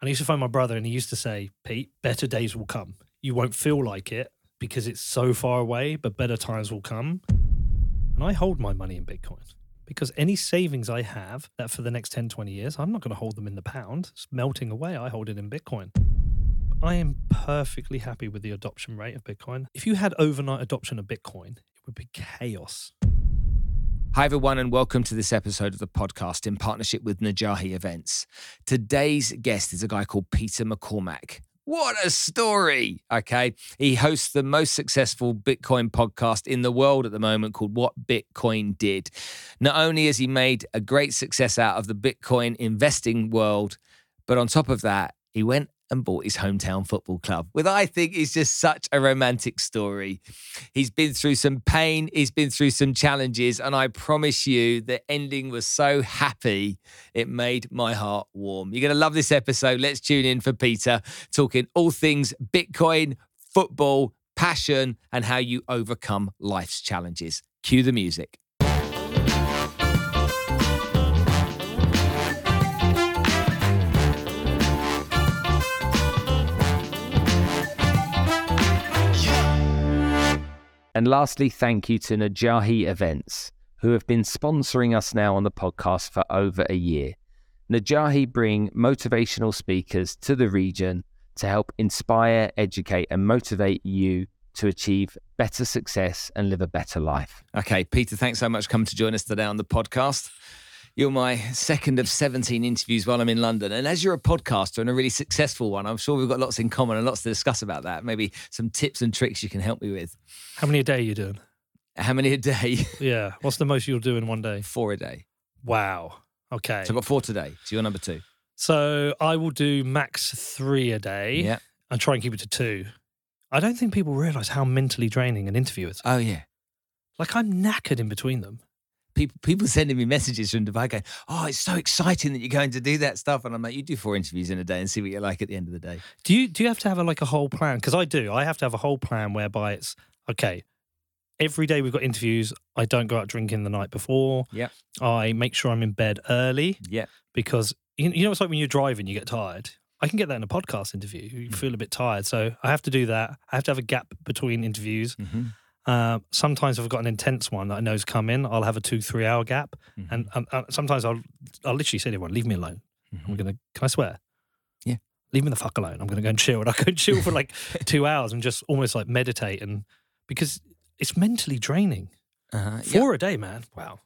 And I used to phone my brother and he used to say, Pete, better days will come. You won't feel like it because it's so far away, but better times will come. And I hold my money in Bitcoin because any savings I have that for the next 10, 20 years, I'm not going to hold them in the pound. It's melting away. I hold it in Bitcoin. I am perfectly happy with the adoption rate of Bitcoin. If you had overnight adoption of Bitcoin, it would be chaos. Hi, everyone, and welcome to this episode of the podcast in partnership with Najahi Events. Today's guest is a guy called Peter McCormack. What a story. Okay. He hosts the most successful Bitcoin podcast in the world at the moment called What Bitcoin Did. Not only has he made a great success out of the Bitcoin investing world, but on top of that, he went and bought his hometown football club, with I think is just such a romantic story. He's been through some pain, he's been through some challenges, and I promise you the ending was so happy, it made my heart warm. You're going to love this episode. Let's tune in for Peter talking all things Bitcoin, football, passion, and how you overcome life's challenges. Cue the music. And lastly, thank you to Najahi Events, who have been sponsoring us now on the podcast for over a year. Najahi bring motivational speakers to the region to help inspire, educate, and motivate you to achieve better success and live a better life. Okay, Peter, thanks so much for coming to join us today on the podcast. You're my second of 17 interviews while I'm in London. And as you're a podcaster and a really successful one, I'm sure we've got lots in common and lots to discuss about that. Maybe some tips and tricks you can help me with. How many a day are you doing? How many a day? Yeah. What's the most you'll do in one day? Four a day. Wow. Okay. So I've got four today. So you're number two. So I will do max three a day Yeah. and try and keep it to two. I don't think people realize how mentally draining an interview is. Oh, yeah. Like I'm knackered in between them. People, people sending me messages from Dubai going, Oh, it's so exciting that you're going to do that stuff. And I'm like, You do four interviews in a day and see what you're like at the end of the day. Do you do you have to have a, like a whole plan? Because I do. I have to have a whole plan whereby it's okay. Every day we've got interviews. I don't go out drinking the night before. Yeah. I make sure I'm in bed early Yeah. because you, you know it's like when you're driving, you get tired. I can get that in a podcast interview. You feel a bit tired, so I have to do that. I have to have a gap between interviews. Mm-hmm. Uh, sometimes if I've got an intense one that I know's coming, I'll have a two three hour gap, and, and uh, sometimes I'll I'll literally say to everyone, "Leave me alone. I'm gonna. Can I swear? Yeah. Leave me the fuck alone. I'm gonna go and chill, and I go and chill for like two hours and just almost like meditate, and because it's mentally draining. uh-huh. yeah. Four a day, man. Wow.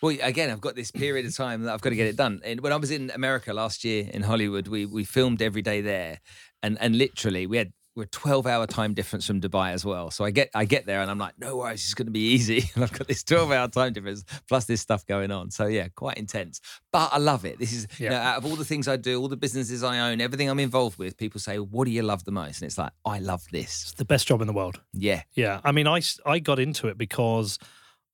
Well, again, I've got this period of time that I've got to get it done. And when I was in America last year in Hollywood, we we filmed every day there, and and literally we had we're a 12 hour time difference from Dubai as well. So I get I get there and I'm like, no worries, it's going to be easy. And I've got this 12 hour time difference plus this stuff going on. So yeah, quite intense. But I love it. This is you know, out of all the things I do, all the businesses I own, everything I'm involved with, people say, what do you love the most? And it's like, I love this. It's the best job in the world. Yeah. Yeah, I mean, I, I got into it because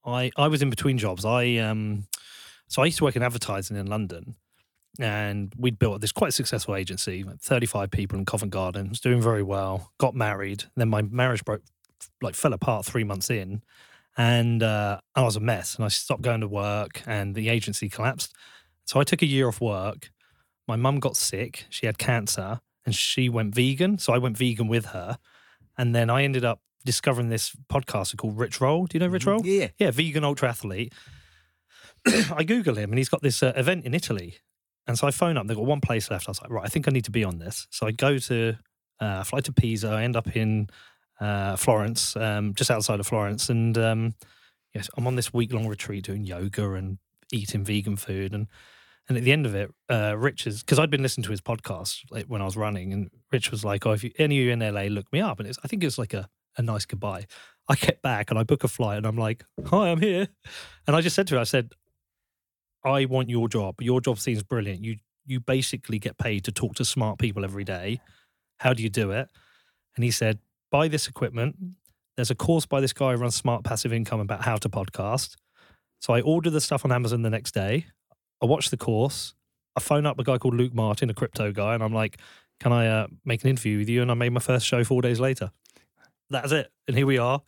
I I was in between jobs. I um, so I used to work in advertising in London, and we'd built this quite successful agency, thirty five people in Covent Garden. Was doing very well. Got married. Then my marriage broke, like fell apart three months in, and uh, I was a mess. And I stopped going to work, and the agency collapsed. So I took a year off work. My mum got sick. She had cancer, and she went vegan. So I went vegan with her, and then I ended up discovering this podcast called Rich Roll. Do you know Rich Roll? Yeah. Yeah, vegan ultra athlete. I Google him and he's got this uh, event in Italy. And so I phone up, they've got one place left. I was like, right, I think I need to be on this. So I go to, uh, fly to Pisa, I end up in uh, Florence, um, just outside of Florence. And um, yes, I'm on this week long retreat doing yoga and eating vegan food. And and at the end of it, uh, Rich is, because I'd been listening to his podcast like, when I was running, and Rich was like, oh, if you, any of you in LA, look me up. And it's, I think it was like a, a nice goodbye. I get back and I book a flight and I'm like, hi, I'm here. And I just said to her, I said, I want your job. Your job seems brilliant. You you basically get paid to talk to smart people every day. How do you do it? And he said, buy this equipment. There's a course by this guy who runs Smart Passive Income about how to podcast. So I ordered the stuff on Amazon the next day. I watched the course. I phone up a guy called Luke Martin, a crypto guy, and I'm like, can I uh, make an interview with you? And I made my first show four days later. That's it. And here we are,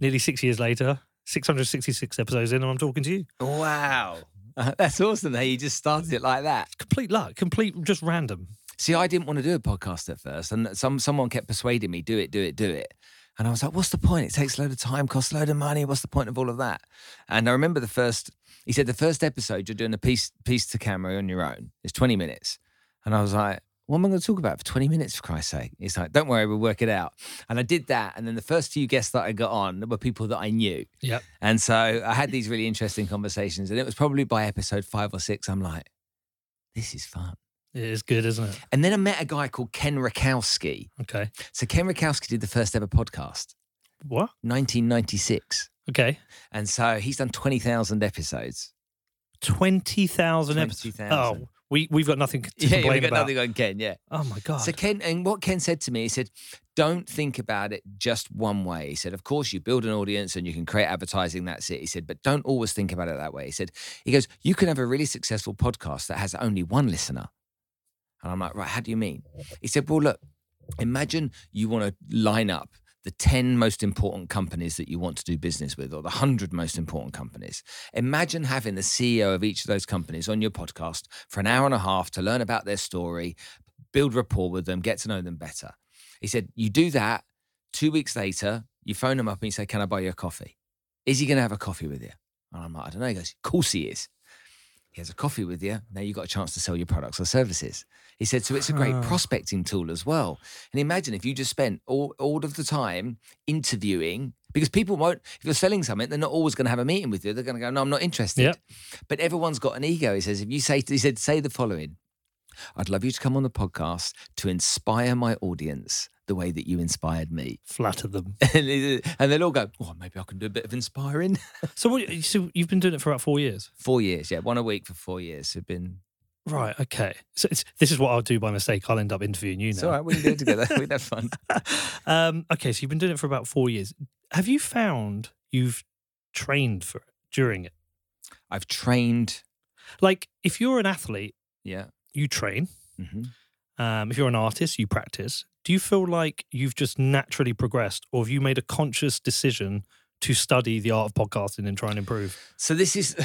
nearly six years later, 666 episodes in, and I'm talking to you. Wow. Uh, that's awesome that you just started it like that. Complete luck, complete, just random. See, I didn't want to do a podcast at first, and some someone kept persuading me, do it, do it, do it. And I was like, what's the point? It takes a load of time, costs a load of money. What's the point of all of that? And I remember the first, he said, the first episode, you're doing a piece, piece to camera on your own. It's 20 minutes. And I was like, what am I going to talk about for 20 minutes, for Christ's sake? It's like, don't worry, we'll work it out. And I did that. And then the first few guests that I got on were people that I knew. Yep. And so I had these really interesting conversations. And it was probably by episode five or six, I'm like, this is fun. It is good, isn't it? And then I met a guy called Ken Rutkowski. Okay. So Ken Rutkowski did the first ever podcast, What? 1996. Okay. And so he's done 20,000 episodes. 20,000 episodes. 20,000. Oh, we, we've got nothing to Yeah, complain we got about. nothing on Ken, yeah. Oh, my God. So Ken, and what Ken said to me, he said, "Don't think about it just one way." He said, "Of course, you build an audience and you can create advertising. That's it." He said, "But don't always think about it that way." He said, "He goes, you can have a really successful podcast that has only one listener." And I'm like, "Right? How do you mean?" He said, "Well, look, imagine you want to line up." The 10 most important companies that you want to do business with, or the 100 most important companies. Imagine having the CEO of each of those companies on your podcast for an hour and a half to learn about their story, build rapport with them, get to know them better. He said, You do that. Two weeks later, you phone him up and you say, Can I buy you a coffee? Is he going to have a coffee with you? And I'm like, I don't know. He goes, Of course he is. He has a coffee with you. Now you've got a chance to sell your products or services. He said, So it's a great prospecting tool as well. And imagine if you just spent all, all of the time interviewing, because people won't, if you're selling something, they're not always going to have a meeting with you. They're going to go, No, I'm not interested. Yep. But everyone's got an ego. He says, If you say, he said, say the following I'd love you to come on the podcast to inspire my audience the way that you inspired me. Flatter them. and they- and they'll all go, oh, maybe I can do a bit of inspiring. So, what, so you've been doing it for about four years? four years, yeah, one a week for four years. Have been. Right. Okay. So it's, this is what I'll do by mistake. I'll end up interviewing you It's now. all right, we can do it together. We'd have fun. um, okay. So you've been doing it for about four years. Have you found you've trained for it during it? I've trained. Like, if you're an athlete, Yeah. you train. hmm Um, if you're an artist, you practice. Do you feel like you've just naturally progressed, or have you made a conscious decision to study the art of podcasting and try and improve? So this is.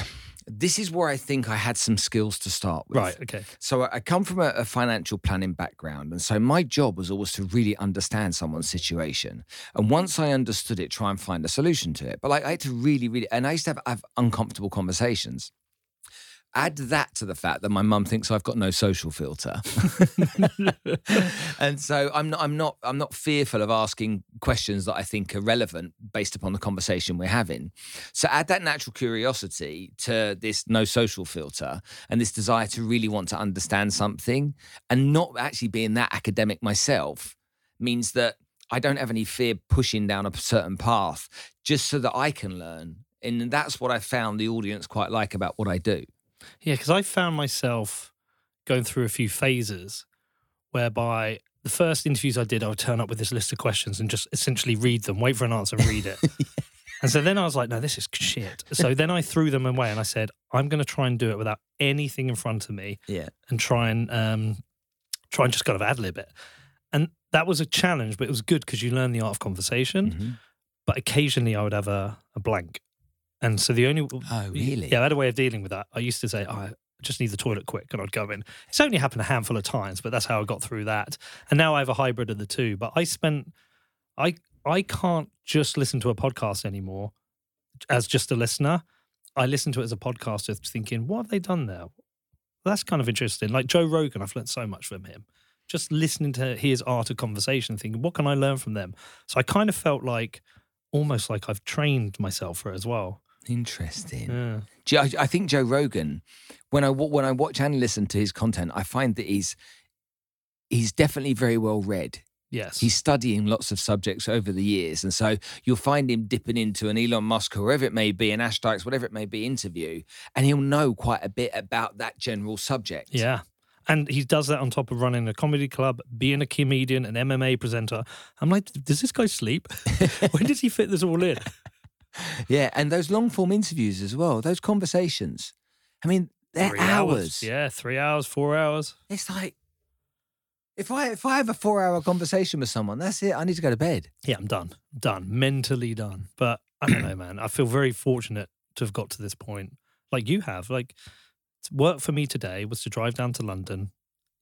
This is where I think I had some skills to start with. Right. Okay. So I come from a, a financial planning background, and so my job was always to really understand someone's situation. And once I understood it, try and find a solution to it. But like I had to really, really, and I used to have, have uncomfortable conversations. Add that to the fact that my mum thinks I've got no social filter, and so I'm not, I'm not, I'm not fearful of asking questions that I think are relevant based upon the conversation we're having. So add that natural curiosity to this no social filter and this desire to really want to understand something and not actually being that academic myself means that I don't have any fear pushing down a certain path just so that I can learn. And that's what I found the audience quite like about what I do. Yeah, because I found myself going through a few phases whereby the first interviews I did, I would turn up with this list of questions and just essentially read them, wait for an answer, and read it. And so then I was like, no, this is shit. So then I threw them away and I said, I'm going to try and do it without anything in front of me Yeah. and try and um, try and just kind of ad lib it. And that was a challenge, but it was good because you learn the art of conversation. Mhm. But occasionally I would have a, a blank. And so the only Oh, really? yeah, I had a way of dealing with that. I used to say, oh, I just need the toilet quick, and I'd go in. It's only happened a handful of times, but that's how I got through that. And now I have a hybrid of the two. But I spent, I I can't just listen to a podcast anymore as just a listener. I listen to it as a podcaster, thinking, what have they done there? That's kind of interesting. Like Joe Rogan, I've learned so much from him. Just listening to his art of conversation, thinking, what can I learn from them? So I kind of felt like almost like I've trained myself for it as well. Interesting. Yeah. You- I, I think Joe Rogan, when I when I watch and listen to his content, I find that he's he's definitely very well read. Yes. He's studying lots of subjects over the years, and so you'll find him dipping into an Elon Musk, or whoever it may be, an Ash Dykes, whatever it may be, interview, and he'll know quite a bit about that general subject. Yeah. And he does that on top of running a comedy club, being a comedian, an MMA presenter. I'm like, does this guy sleep? when does he fit this all in? yeah, and those long form interviews as well, those conversations. I mean, they're Three hours. Yeah, three hours, four hours. It's like if I if I have a four hour conversation with someone, that's it. I need to go to bed. Yeah, I'm done. Done. Mentally done. But I don't know, man. I feel very fortunate to have got to this point. Like you have. Like work for me today was to drive down to London,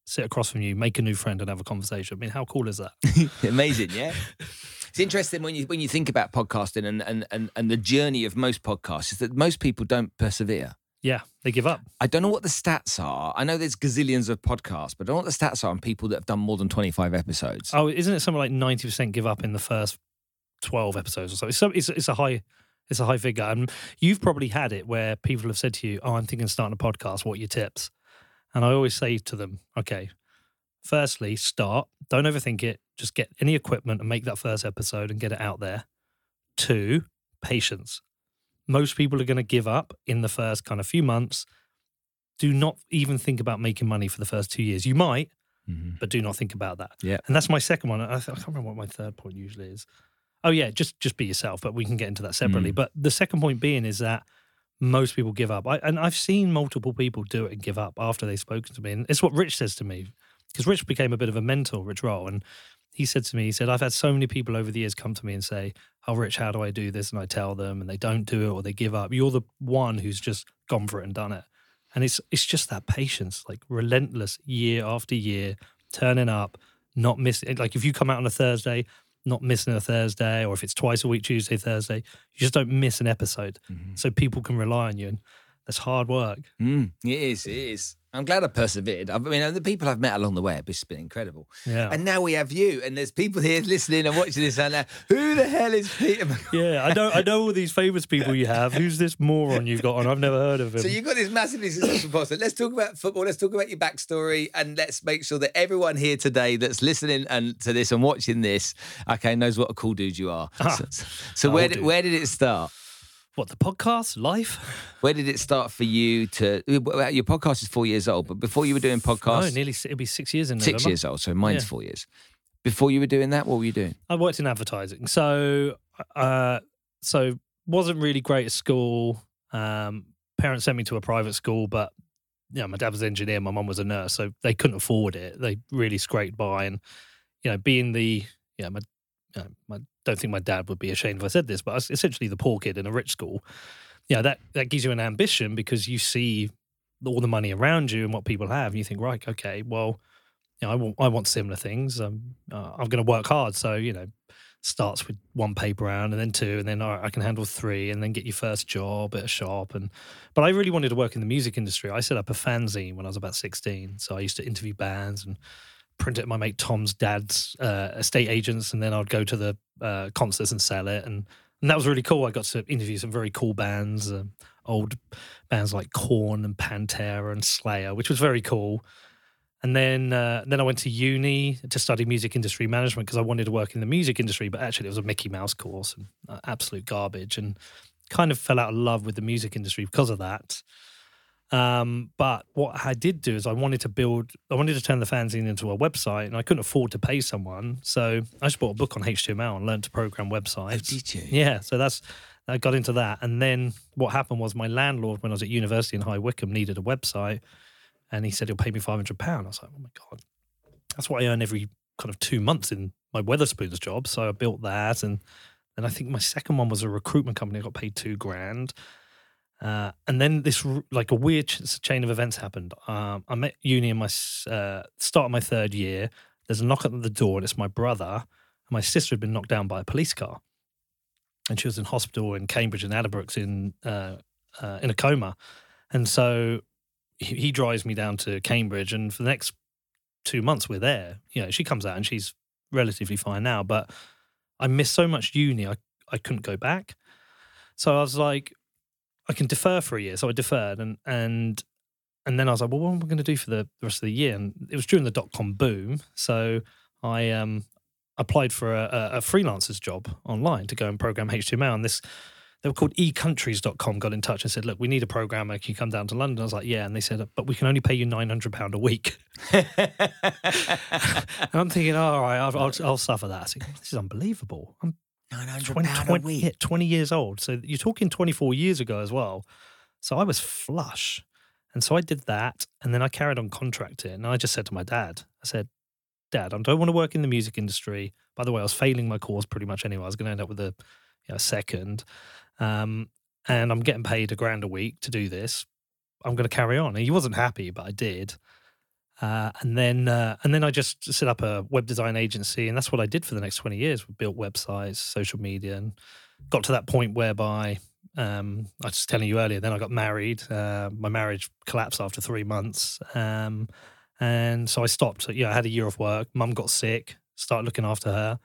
sit across from you, make a new friend, and have a conversation. I mean, how cool is that? Amazing, yeah. It's interesting when you when you think about podcasting and, and, and, and the journey of most podcasts is that most people don't persevere. Yeah, they give up. I don't know what the stats are. I know there's gazillions of podcasts, but I don't know what the stats are on people that have done more than 25 episodes. Oh, isn't it something like ninety percent give up in the first twelve episodes or so? It's, it's it's a high it's a high figure, and you've probably had it where people have said to you, "Oh, I'm thinking of starting a podcast. What are your tips?" And I always say to them, "Okay, firstly, start. Don't overthink it. Just get any equipment and make that first episode and get it out there. Two, patience. Most people are going to give up in the first kind of few months. Do not even think about making money for the first two years. You might, Mhm. but do not think about that. Yeah. And that's my second one. I, th- I can't remember what my third point usually is. Oh yeah, just just be yourself. But we can get into that separately. Mm. But the second point being is that most people give up. I, and I've seen multiple people do it and give up after they've spoken to me. And it's what Rich says to me because Rich became a bit of a mentor, Rich Roll, and he said to me, he said, I've had so many people over the years come to me and say, "Oh, Rich, how do I do this?" And I tell them, and they don't do it or they give up. You're the one who's just gone for it and done it. And it's it's just that patience, like relentless year after year, turning up, not missing. Like if you come out on a Thursday, not missing a Thursday, or if it's twice a week, Tuesday, Thursday, you just don't miss an episode. Mhm. So people can rely on you, and that's hard work. Mm, it is, it is. I'm glad I persevered. I mean, the people I've met along the way have just been incredible. Yeah, And now we have you, and there's people here listening and watching this and now. Who the hell is Peter? Yeah. I know I know all these famous people you have. Who's this moron you've got on? I've never heard of him. So you've got this massively successful podcast. Let's talk about football. Let's talk about your backstory, and let's make sure that everyone here today that's listening and to this and watching this, okay, knows what a cool dude you are. Ah, so so where did, where did it start? What the podcast life? Where did it start for you to? well, Your podcast is four years old, but before you were doing Oh, podcasts, nearly it'll be six years in six years old. So mine's Yeah. four years. Before you were doing that, what were you doing? I worked in advertising, so uh, so wasn't really great at school. Um, parents sent me to a private school, but yeah, my dad was an engineer, my mum was a nurse, so they couldn't afford it. They really scraped by, and you know, being the yeah, my, you know, my don't think my dad would be ashamed if I said this, but I was essentially the poor kid in a rich school. Yeah, that that gives you an ambition because you see all the money around you and what people have, and you think, right, okay, well, you know, I want I want similar things. Um, uh, I'm going to work hard, so you know, starts with one paper round and then two, and then all right, I can handle three, and then get your first job at a shop. And but I really wanted to work in the music industry. I set up a fanzine when I was about 16, so I used to interview bands and print it at my mate Tom's dad's uh, estate agents, and then I'd go to the uh, concerts and sell it, and and that was really cool. I got to interview some very cool bands, um, old bands like Korn and Pantera and Slayer, which was very cool. And then uh, then I went to uni to study music industry management because I wanted to work in the music industry, but actually it was a Mickey Mouse course and uh, absolute garbage, and kind of fell out of love with the music industry because of that. Um, but what I did do is I wanted to build, I wanted to turn the fanzine into a website, and I couldn't afford to pay someone, so I just bought a book on HTML and learned to program websites. Oh, did you? Yeah, so that's I got into that, and then what happened was my landlord, when I was at university in High Wycombe, needed a website, and he said he'll pay me five hundred pound. I was like, oh my god, that's what I earn every kind of two months in my Wetherspoons job. So I built that, and then I think my second one was a recruitment company. I got paid two grand. Uh, and then this like a weird ch- chain of events happened. Um, I'm at uni in my uh, start of my third year. There's a knock at the door, and it's my brother. And my sister had been knocked down by a police car, and she was in hospital in Cambridge and Addenbrooke's in uh, uh, in a coma. And so he, he drives me down to Cambridge, and for the next two months we're there. You know, she comes out and she's relatively fine now, but I missed so much uni, I I couldn't go back. So I was like, I can defer for a year. So I deferred, and and and then I was like, well, what am I going to do for the rest of the year? And it was during the dot com boom, so I um applied for a, a, freelancer's job online to go and program HTML. And this, they were called ecountries.com, got in touch and said, look, we need a programmer. Can you come down to London? I was like, yeah. And they said, but we can only pay you £900 a week. and I'm thinking, all right, I'll, I'll, I'll suffer that. This is unbelievable. I'm Nine hundred 20, pound a 20 week. yeah, 20 years old. So you're talking 24 years ago as well. So I was flush. And so I did that. And then I carried on contracting. And I just said to my dad, I said, Dad, I don't want to work in the music industry. By the way, I was failing my course pretty much anyway. I was going to end up with a you know, second. Um, and I'm getting paid a grand a week to do this. I'm going to carry on. And he wasn't happy, but I did. Uh, and then uh, and then I just set up a web design agency, and that's what I did for the next twenty years. We built websites, social media, and got to that point whereby um, I was telling you earlier. Then I got married. Uh, my marriage collapsed after three months, um, and so I stopped. Yeah, I had a year of work. Mum got sick. Started looking after her.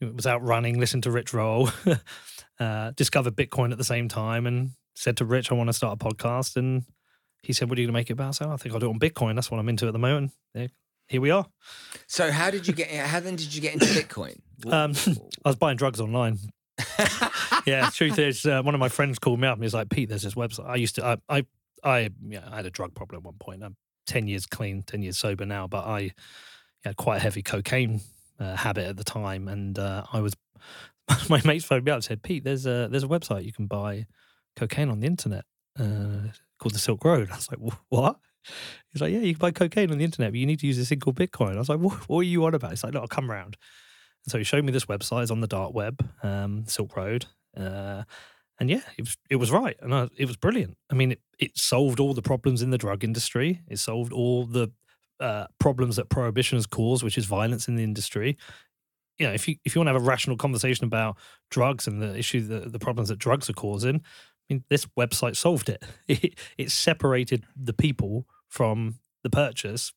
It Was out running. Listened to Rich Roll. uh, discovered Bitcoin at the same time, and said to Rich, "I want to start a podcast." And he said, "What are you going to make it about?" So I think I'll do it on Bitcoin. That's what I'm into at the moment. Yeah, here we are. So how did you get? How then did you get into Bitcoin? Um, I was buying drugs online. yeah, truth is, uh, one of my friends called me up and he's like, "Pete, there's this website. I used to, I, I, I, yeah, I had a drug problem at one point. I'm ten years clean, ten years sober now, but I had quite a heavy cocaine uh, habit at the time, and uh, I was. my mates phoned me up and said, "Pete, there's a there's a website you can buy cocaine on the internet uh, called the Silk Road." I was like, "What?" He's like, "Yeah, you can buy cocaine on the internet, but you need to use this thing called Bitcoin." I was like, "What, what are you on about?" He's like, no, I'll come around." And so he showed me this website. It's on the dark web, um, Silk Road. Uh, and yeah, it was it was right, and I, it was brilliant. I mean, it, it solved all the problems in the drug industry. It solved all the uh, problems that prohibition has caused, which is violence in the industry. You know, if you if you want to have a rational conversation about drugs and the issue, the, the problems that drugs are causing, I mean, this website solved it. It, it separated the people from the purchase.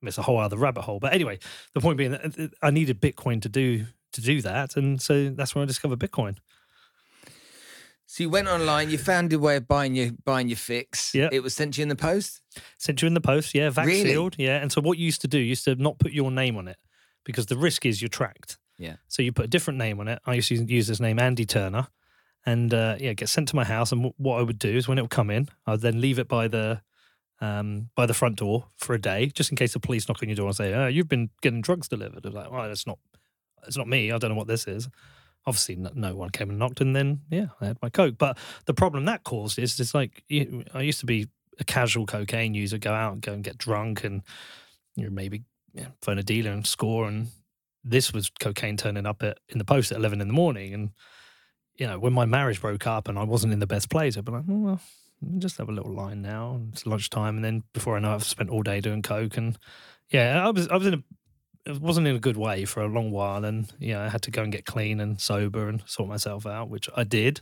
I mean, it's a whole other rabbit hole. But anyway, the point being that uh, I needed Bitcoin to do to do that, and so that's when I discovered Bitcoin. So you went online, you found a way of buying your buying your fix. Yeah. It was sent to you in the post? Sent you in the post, yeah, vac Really? sealed, yeah. And so what you used to do, you used to not put your name on it because the risk is you're tracked. Yeah. So you put a different name on it. I used to use this name, Andy Turner, and uh, yeah, get sent to my house. And w- what I would do is when it would come in, I would then leave it by the um, by the front door for a day, just in case the police knock on your door and say, "Oh, you've been getting drugs delivered." I'm like, "Well, that's not, it's not me. I don't know what this is." Obviously, no, no one came and knocked, and then yeah, I had my coke. But the problem that caused is, it's like you, I used to be a casual cocaine user, go out and go and get drunk, and you know, maybe yeah, phone a dealer and score. And this was cocaine turning up at in the post at eleven in the morning, and you know, when my marriage broke up and I wasn't in the best place, I'd be like, oh, well, just have a little line now. It's lunchtime, and then before I know, it, I've spent all day doing coke, and yeah, I was I was in a it wasn't in a good way for a long while, and yeah, I had to go and get clean and sober and sort myself out, which I did.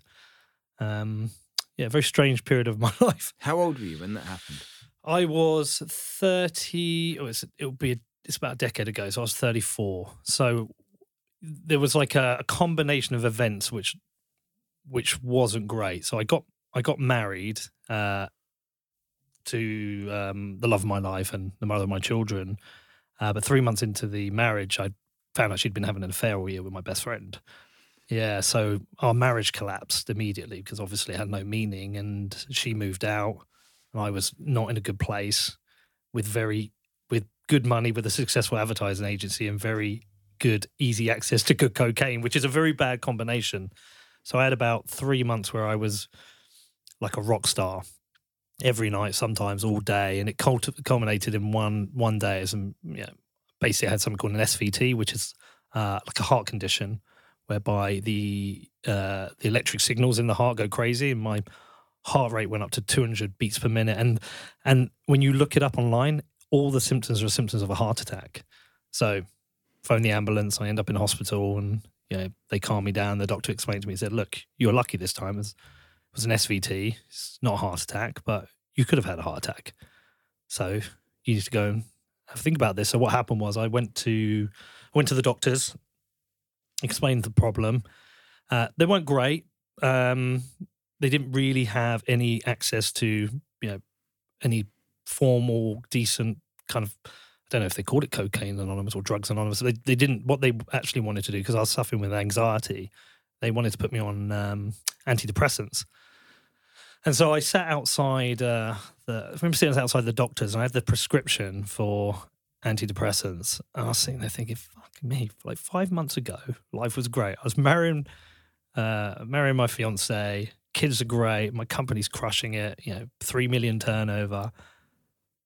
Um, yeah, very strange period of my life. How old were you when that happened? I was thirty. Oh, it's, it would be it's about a decade ago, so I was thirty four. So there was like a, a combination of events which which wasn't great. So I got I got married uh, to um, the love of my life and the mother of my children. Uh, but three months into the marriage, I found out she'd been having an affair all year with my best friend. Yeah, so our marriage collapsed immediately because obviously it had no meaning, and she moved out, and I was not in a good place with very with good money with a successful advertising agency and very good easy access to good cocaine, which is a very bad combination. So I had about three months where I was like a rock star every night, sometimes all day, and it culminated in one one day as um, yeah, basically I had something called an SVT, which is uh, like a heart condition whereby the uh, the electric signals in the heart go crazy, and my heart rate went up to 200 beats per minute. And and when you look it up online, all the symptoms are symptoms of a heart attack. So phone the ambulance. I end up in hospital, and you know, they calmed me down. The doctor explained to me, he said, "Look, you're lucky this time. It was, an SVT. It's not a heart attack, but you could have had a heart attack. So you need to go and think about this." So what happened was, I went to I went to the doctors, explained the problem. Uh, they weren't great. Um, they didn't really have any access to you know any formal, decent kind of. I don't know if they called it cocaine anonymous or drugs anonymous. They they didn't what they actually wanted to do because I was suffering with anxiety. They wanted to put me on um, antidepressants, and so I sat outside. Uh, the I remember sitting outside the doctors, and I had the prescription for antidepressants. And I was sitting there thinking, "Fuck me!" Like five months ago, life was great. I was marrying, uh, marrying my fiance. Kids are great. My company's crushing it. You know, three million turnover.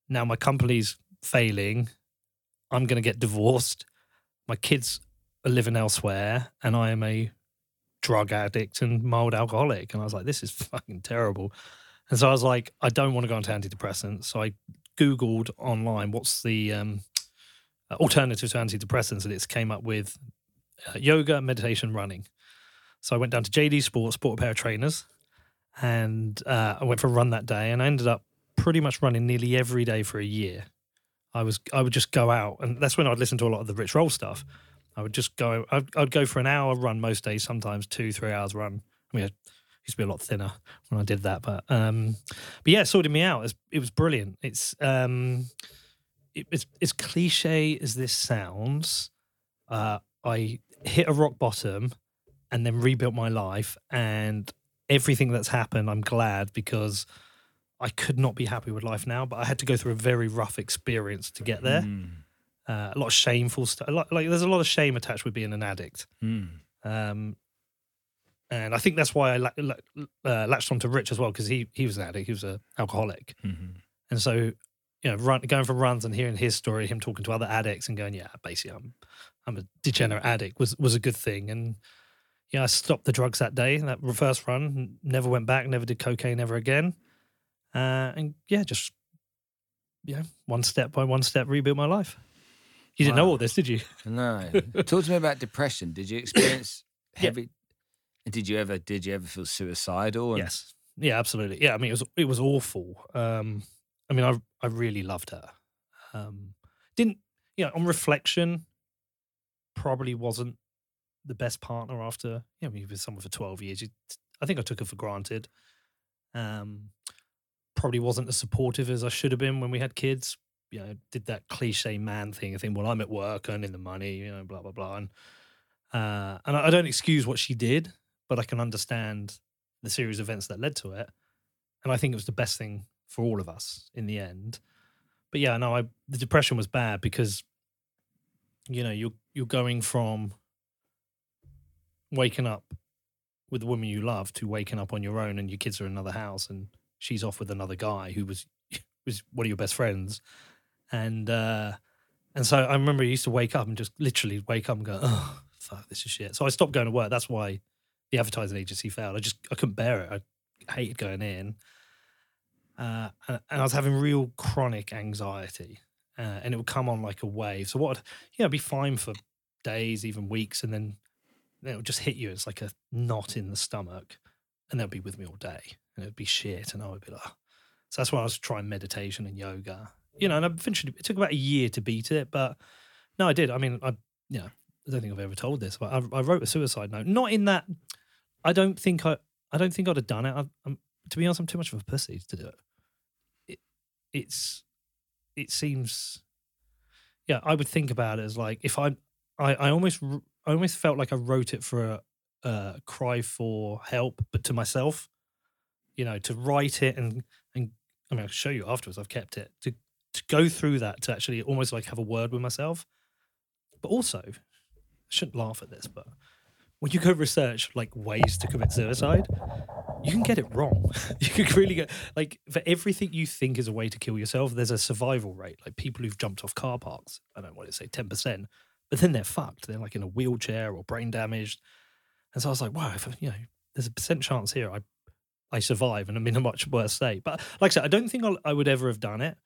Now my company's failing. I'm going to get divorced. My kids are living elsewhere, and I am a drug addict and mild alcoholic. And I was like, this is fucking terrible. And so I was like, I don't want to go onto antidepressants. So I Googled online what's the um, alternative to antidepressants, and it came up with uh, yoga, meditation, running. So I went down to JD Sports, bought a pair of trainers, and uh, I went for a run that day, and I ended up pretty much running nearly every day for a year. I was I would just go out, and that's when I'd listen to a lot of the Rich Roll stuff. I would just go. I'd, I'd go for an hour run most days, sometimes two, three hours run. I mean, I used to be a lot thinner when I did that, but um, but yeah, it sorted me out. It was, it was brilliant. It's um, it, it's cliche as this sounds. Uh, I hit a rock bottom, and then rebuilt my life, and everything that's happened, I'm glad because I could not be happy with life now. But I had to go through a very rough experience to get there. Mm. Uh, a lot of shameful stuff. Like, like there's a lot of shame attached with being an addict. Mm. Um, and I think that's why I la- la- uh, latched onto Rich as well because he he was an addict. He was an alcoholic, Mhm. and so you know, run, going for runs and hearing his story, him talking to other addicts and going, yeah, basically, I'm I'm a degenerate addict was was a good thing. And yeah, I stopped the drugs that day. That first run, never went back, never did cocaine ever again. Uh, and yeah, just yeah, one step by one step, rebuilt my life. You didn't know all this, did you? No. Talk to me about depression. Did you experience Yeah. heavy? Did you ever? Did you ever feel suicidal? And- Yes. Yeah, absolutely. Yeah, I mean it was it was awful. Um I mean I I really loved her. Um didn't you know, on reflection, probably wasn't the best partner after you know, we were with someone for twelve years. You, I think I took her for granted. Um probably wasn't as supportive as I should have been when we had kids. You know, did that cliche man thing. I think, well, I'm at work earning the money, you know, blah blah blah. And uh, and I don't excuse what she did, but I can understand the series of events that led to it. And I think it was the best thing for all of us in the end. But yeah, no, I the depression was bad because you know, you're you're going from waking up with the woman you love to waking up on your own and your kids are in another house and she's off with another guy who was was one of your best friends. And uh and so I remember I used to wake up and just literally wake up and go, Oh, fuck, this is shit. So I stopped going to work. That's why the advertising agency failed. I just I couldn't bear it. I hated going in, uh, and, I was having real chronic anxiety, uh, and it would come on like a wave. So what? You know, I'd be fine for days, even weeks, and then it would just hit you. It's like a knot in the stomach, and they'll be with me all day, and it'd be shit, and I would be like, so that's why I was trying meditation and yoga. You know, and eventually it took about a year to beat it, but no, I did. I mean, I you know, I don't think I've ever told this, but I, I wrote a suicide note. Not in that. I don't think I. I don't think I'd have done it. I, I'm, to be honest, I'm too much of a pussy to do it. it. It's. It seems. Yeah, I would think about it as like if I. I, I almost. I almost felt like I wrote it for a, a cry for help, but to myself. You know, to write it and and I mean, I'll show you afterwards. I've kept it to to go through that to actually almost like have a word with myself. But also, I shouldn't laugh at this, but when you go research like ways to commit suicide, you can get it wrong. you can really get like for everything you think is a way to kill yourself, there's a survival rate. Like people who've jumped off car parks, I don't want to say ten percent, but then they're fucked. They're like in a wheelchair or brain damaged. And so I was like, wow, if, you know, there's a percent chance here I I survive and I'm in a much worse state. But like I said, I don't think I'll, I would ever have done it.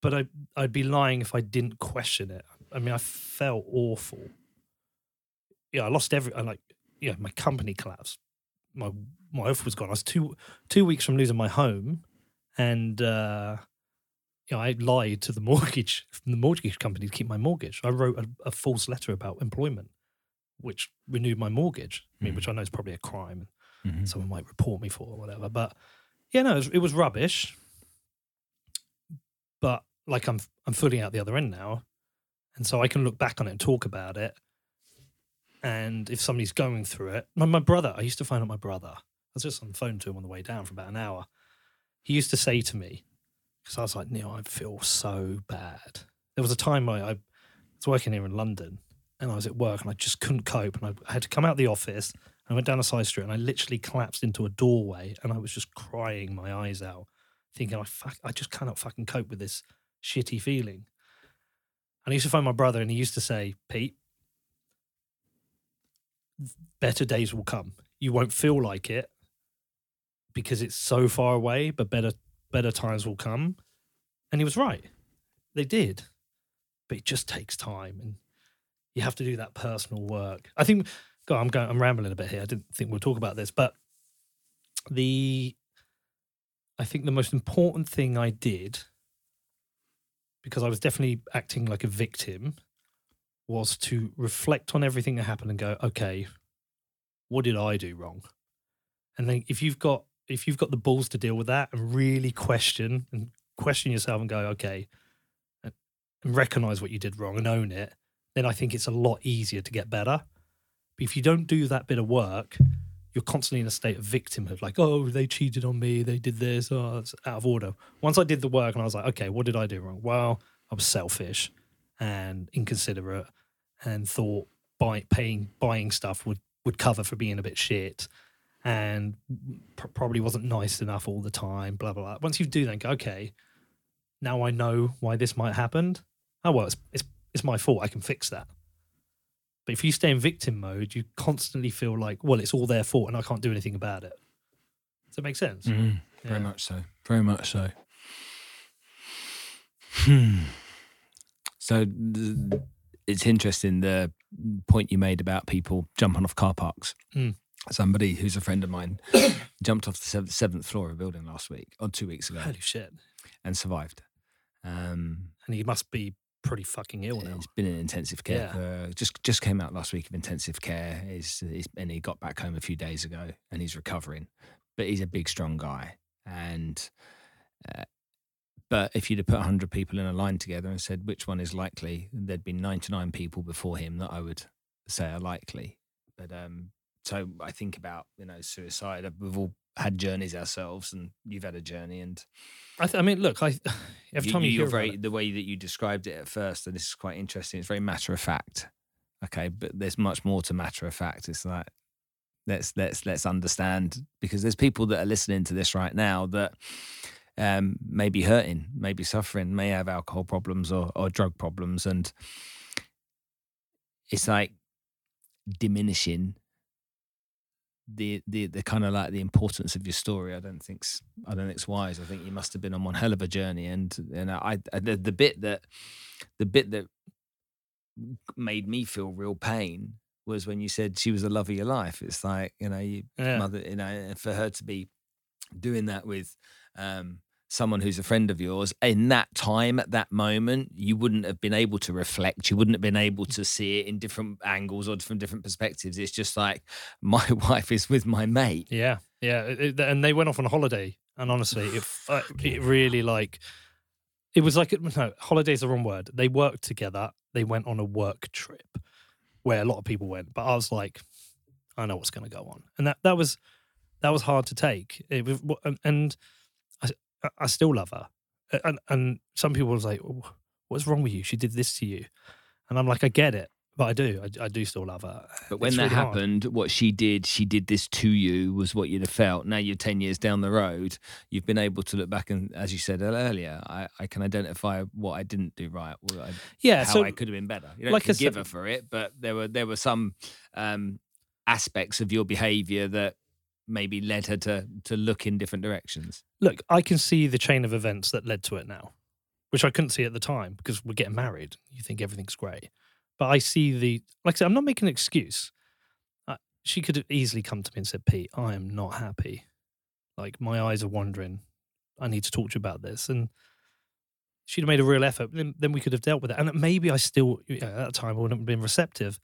But I I'd be lying if I didn't question it. I mean, I felt awful. Yeah, I lost every. I like, yeah, my company collapsed. My my oath was gone. I was two two weeks from losing my home, and uh, you know, I lied to the mortgage the mortgage company to keep my mortgage. I wrote a, a false letter about employment, which renewed my mortgage. I mean, Mhm. which I know is probably a crime Mhm. someone might report me for or whatever. But yeah, no, it was, it was rubbish. But like I'm I'm fully out the other end now, and so I can look back on it and talk about it. And if somebody's going through it, my, my brother, I used to find out my brother. I was just on the phone to him on the way down for about an hour. He used to say to me, because I was like, Neil, I feel so bad. There was a time I, I was working here in London and I was at work and I just couldn't cope. And I, had to come out of the office I went down a side street and I literally collapsed into a doorway and I was just crying my eyes out, thinking I fuck, I just cannot fucking cope with this shitty feeling. And I used to find my brother and he used to say, Pete, better days will come. You won't feel like it because it's so far away, but better better times will come. And he was right. They did. But it just takes time and you have to do that personal work. I think God, I'm going I'm rambling a bit here. I didn't think we'll talk about this, but the I think the most important thing I did because I was definitely acting like a victim was to reflect on everything that happened and go, okay, what did I do wrong? And then if you've got if you've got the balls to deal with that and really question and question yourself and go, okay, and recognize what you did wrong and own it, then I think it's a lot easier to get better. But if you don't do that bit of work, you're constantly in a state of victimhood, like, oh, they cheated on me, they did this, oh, it's out of order. Once I did the work and I was like, okay, what did I do wrong? Well, I was selfish and inconsiderate and thought buy, paying buying stuff would would cover for being a bit shit and pr- probably wasn't nice enough all the time blah blah blah once you do that go okay now i know why this might happen oh well it's, it's it's my fault i can fix that but if you stay in victim mode you constantly feel like well it's all their fault and i can't do anything about it does that make sense Mm, Very much so. Very much so. Hmm. So th- it's interesting the point you made about people jumping off car parks. Mm. Somebody who's a friend of mine jumped off the sev- seventh floor of a building last week or two weeks ago holy shit and survived. Um, and he must be pretty fucking ill now He's been in intensive care. Yeah. For, just just came out last week of intensive care. He's, he's and he got back home a few days ago, and he's recovering. But he's a big, strong guy, and uh, but if you'd have put hundred people in a line together and said which one is likely, there'd be ninety nine people before him that I would say are likely. But um, so I think about you know suicide. We've all had journeys ourselves, and you've had a journey, and I, th- I mean look i every time you, hear very it- the way that you described it at first, and this is quite interesting. It's very matter of fact. Okay, but there's much more to matter of fact. It's like let's let's let's understand because there's people that are listening to this right now that um, may be hurting, may be suffering, may have alcohol problems or, or drug problems, and it's like diminishing the the the kind of like the importance of your story. I don't think's I don't think it's wise. I think you must have been on one hell of a journey, and and I, I the, the bit that the bit that made me feel real pain was when you said she was the love of your life. It's like you know you yeah. mother you know for her to be doing that with um someone who's a friend of yours in that time at that moment you wouldn't have been able to reflect you wouldn't have been able to see it in different angles or from different perspectives it's just like my wife is with my mate Yeah, yeah, and they went off on a holiday, and honestly, it it really like it was like no holiday's the wrong word. They worked together. They went on a work trip where a lot of people went, but I was like, I know what's going to go on, and that that was that was hard to take. It was, and- and I still love her, and and some people was like, what's wrong with you? She did this to you, and I'm like, I get it, but I do, I, I do still love her. but when It's that really hard. happened what she did she did this to you was what you'd have felt now you're 10 years down the road you've been able to look back and as you said earlier i, I can identify what i didn't do right I, yeah, how so I could have been better. You don't like forgive said- her for it, but there were there were some um, aspects of your behaviour that maybe led her to to look in different directions. look, I can see the chain of events that led to it now, which I couldn't see at the time because we're getting married. You think everything's great. But I see the, like I said, I'm not making an excuse. Uh, she could have easily come to me and said, Pete, I am not happy. Like my eyes are wandering. I need to talk to you about this. And she'd have made a real effort. Then, then we could have dealt with it. And maybe I still, you know, at that time, I wouldn't have been receptive.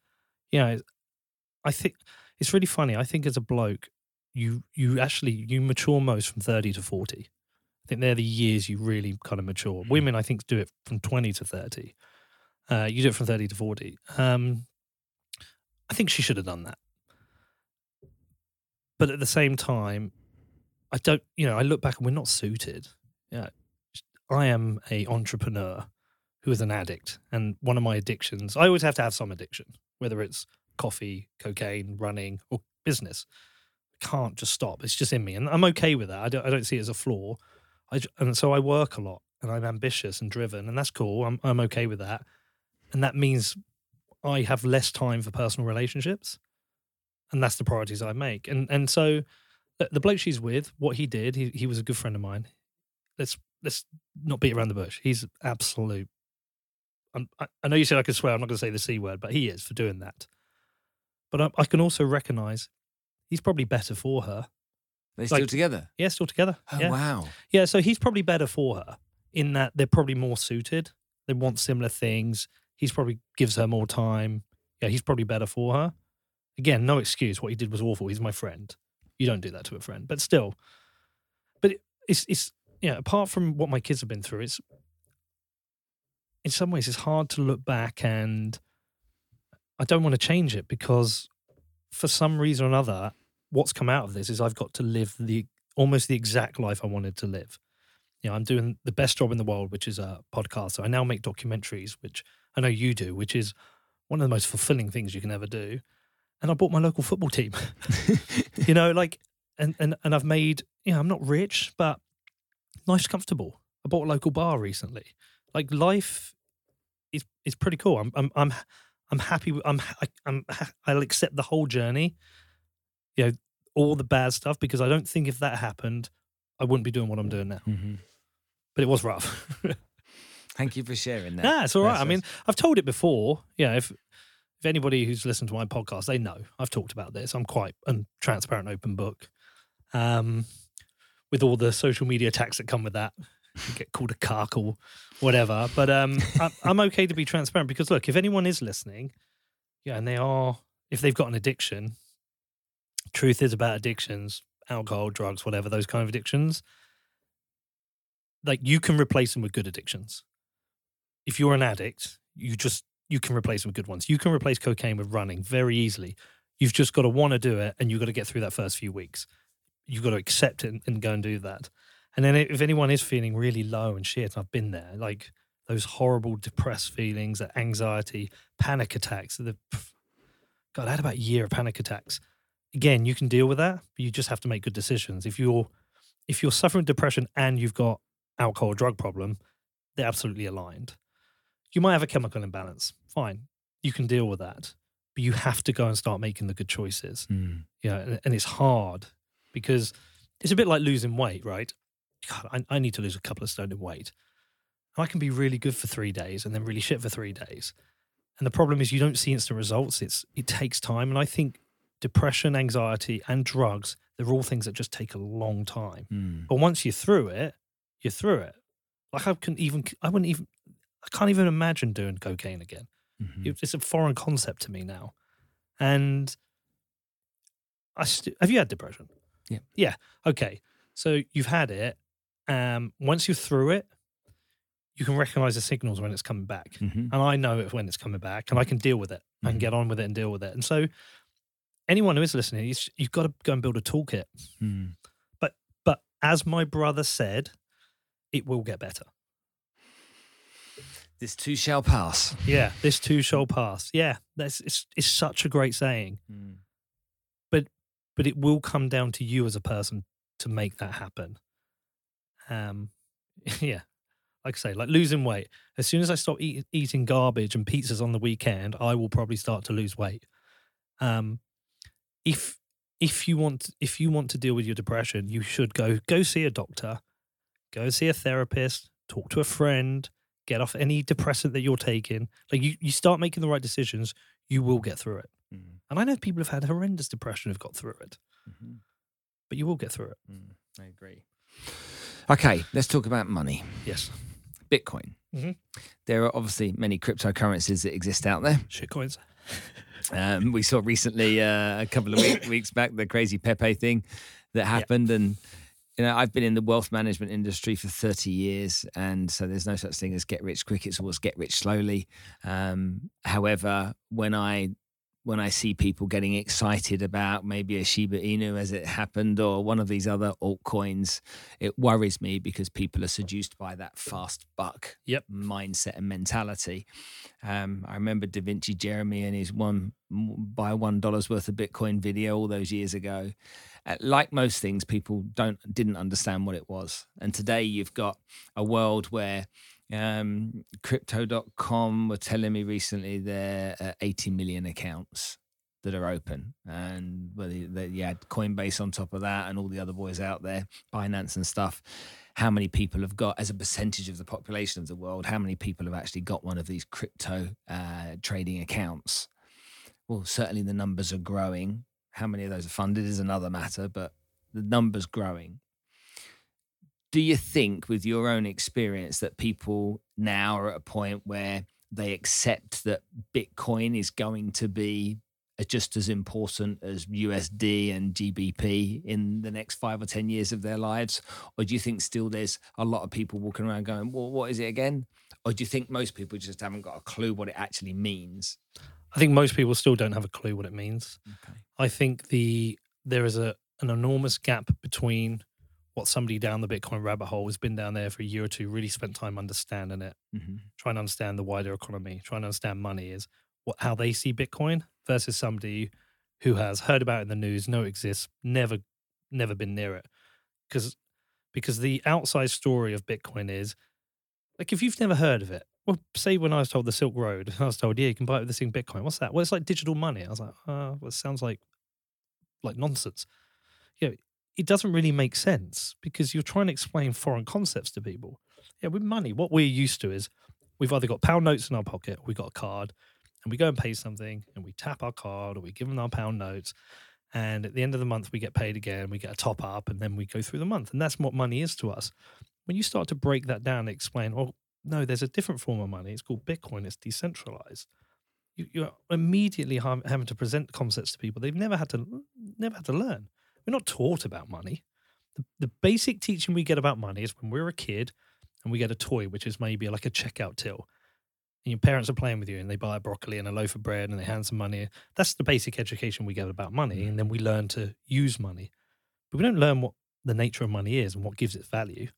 You know, I think it's really funny. I think as a bloke, you you actually you mature most from 30 to 40 i think they're the years you really kind of mature. Women i think do it from 20 to 30 uh, you do it from 30 to 40 um, i think she should have done that. But at the same time i don't you know i look back and we're not suited. Yeah i am a entrepreneur who is an addict and one of my addictions i always have to have some addiction whether it's coffee cocaine running or business can't just stop. It's just in me, and I'm okay with that. I don't, I don't see it as a flaw. I and so I work a lot, and I'm ambitious and driven, and that's cool. I'm I'm okay with that, and that means I have less time for personal relationships, and that's the priorities I make. And and so the, bloke she's with, what he did, he he was a good friend of mine. Let's let's not beat around the bush. He's absolute. I'm, I, I know you said I could swear. I'm not going to say the c word, but he is for doing that. But I, I can also recognise he's probably better for her. They're still together. Yeah, still together. Oh yeah. wow. Yeah, so he's probably better for her in that they're probably more suited. They want similar things. He's probably gives her more time. Yeah, he's probably better for her. Again, no excuse. What he did was awful. He's my friend. You don't do that to a friend, but still. But it's it's yeah. Apart from what my kids have been through, it's in some ways it's hard to look back and I don't want to change it because for some reason or another, what's come out of this is I've got to live the almost the exact life I wanted to live. You know, I'm doing the best job in the world, which is a podcast. So I now make documentaries, which I know you do, which is one of the most fulfilling things you can ever do. And I bought my local football team. you know, like, and, and and I've made, you know, I'm not rich, but life's comfortable. I bought a local bar recently. Like life is is pretty cool. I'm I'm I'm I'm happy. I'm I, I'm I'll accept the whole journey. You know, all the bad stuff because I don't think if that happened, I wouldn't be doing what I'm doing now. Mhm. But it was rough. Thank you for sharing that. Nah, it's all right. That's- I mean, I've told it before. Yeah, if if anybody who's listened to my podcast, they know I've talked about this. I'm quite a transparent, open book. Um, with all the social media attacks that come with that, you get called a cuck or whatever. But um, I, I'm okay to be transparent because look, if anyone is listening, yeah, and they are, if they've got an addiction, truth is about addictions, alcohol, drugs, whatever those kind of addictions. Like you can replace them with good addictions if you're an addict, you just you can replace them with good ones. You can replace cocaine with running very easily. You've just got to want to do it, and you've got to get through that first few weeks. You've got to accept it and, go and do that. And then if anyone is feeling really low and shit, I've been there, like those horrible depressed feelings, that anxiety, panic attacks. The God, I had about a year of panic attacks. Again, you can deal with that, but you just have to make good decisions. If you're if you're suffering depression and you've got alcohol or drug problem, they're absolutely aligned you might have a chemical imbalance. Fine, you can deal with that, but you have to go and start making the good choices. Mm. Yeah, and, and it's hard because it's a bit like losing weight, right? God, I, I need to lose a couple of stone in weight. And I can be really good for three days and then really shit for three days. And the problem is you don't see instant results. It's it takes time, and I think depression, anxiety, and drugs they're all things that just take a long time. Mm. But once you're through it, you're through it. Like I can even I wouldn't even I can't even imagine doing cocaine again. Mhm. It's a foreign concept to me now. And I st- have you had depression? Yeah. Yeah. Okay. So you've had it. Um, once you're through it, you can recognize the signals when it's coming back. Mhm. And I know it when it's coming back and I can deal with it. I can get on with it and deal with it. And so anyone who is listening, you s- you've got to go and build a toolkit. Mm. But as my brother said, it will get better. This too shall pass. Yeah, this too shall pass. Yeah, that's it's, it's such a great saying. Mm. but it will come down to you as a person to make that happen. Um, yeah, like I say, like losing weight. As soon as I stop eat, eating garbage and pizzas on the weekend, I will probably start to lose weight. Um, if if you want if you want to deal with your depression, you should go go see a doctor, go see a therapist, talk to a friend, get off any depressant that you're taking. Like you, you start making the right decisions, you will get through it. Mm. And I know people have had horrendous depression who've got through it, Mhm. but you will get through it. Mm. I agree. Okay, let's talk about money. Yes. Bitcoin. Mhm. There are obviously many cryptocurrencies that exist out there. Shit coins. Um, we saw recently, uh, a couple of week, weeks back, the crazy Pepe thing that happened. And, you know, I've been in the wealth management industry for 30 years. And so there's no such thing as get rich quick. It's always get rich slowly. Um, however, when I when I see people getting excited about maybe a Shiba Inu as it happened or one of these other altcoins, it worries me because people are seduced by that fast buck Yep. mindset and mentality. Um, I remember Davinci Jeremie and his one buy one dollar's worth of Bitcoin video all those years ago. Uh, like most things, people don't didn't understand what it was, and today you've got a world where um, Crypto.com were telling me recently they're uh, 80 million accounts. that are open, and whether you had Coinbase on top of that, and all the other boys out there, Binance and stuff. How many people have got, as a percentage of the population of the world, how many people have actually got one of these crypto uh, trading accounts? Well, certainly the numbers are growing. How many of those are funded is another matter, but the numbers growing. Do you think, with your own experience, that people now are at a point where they accept that Bitcoin is going to be uh, just as important as USD and GBP in the next five or 10 years of their lives? Or do you think still there's a lot of people walking around going, well, what is it again? Or do you think most people just haven't got a clue what it actually means? I think most people still don't have a clue what it means. Okay. I think the there is a an enormous gap between what somebody down the Bitcoin rabbit hole has been down there for a year or two, really spent time understanding it, mm-hmm. trying to understand the wider economy, trying to understand money is what how they see Bitcoin versus somebody who has heard about it in the news, know it exists, never never been near it. Because because the outside story of Bitcoin is like if you've never heard of it, well, say when I was told the Silk Road, I was told, yeah, you can buy it with this thing Bitcoin. What's that? Well, it's like digital money. I was like, uh, well, it sounds like like nonsense. You know, it doesn't really make sense because you're trying to explain foreign concepts to people. Yeah, with money, what we're used to is we've either got pound notes in our pocket, or we got a card, and we go and pay something, and we tap our card, or we give them our pound notes, and at the end of the month we get paid again, we get a top up, and then we go through the month, and that's what money is to us. When you start to break that down and explain, oh no, there's a different form of money. It's called Bitcoin. It's decentralized. You, are immediately having to present concepts to people they've never had to never had to learn. We're not taught about money. The, the basic teaching we get about money is when we're a kid and we get a toy, which is maybe like a checkout till. And your parents are playing with you and they buy a broccoli and a loaf of bread and they hand some money. That's the basic education we get about money. Mm. And then we learn to use money. But we don't learn what the nature of money is and what gives it value.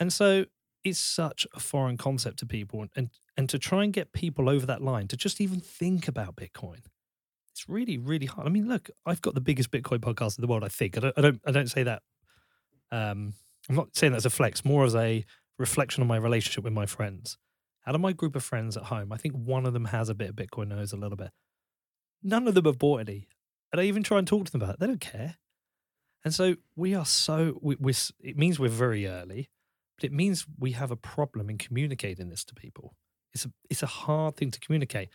And so it's such a foreign concept to people. And, and to try and get people over that line to just even think about Bitcoin it's really really hard. I mean, look, I've got the biggest Bitcoin podcast in the world. I think I don't I don't I don't say that. Um, I'm not saying that's a flex, more as a reflection on my relationship with my friends. Out of my group of friends at home, I think one of them has a bit of Bitcoin knows a little bit. None of them have bought any, and I even try and talk to them about it. They don't care. And so we are so we, we it means we're very early, but it means we have a problem in communicating this to people. It's a it's a hard thing to communicate.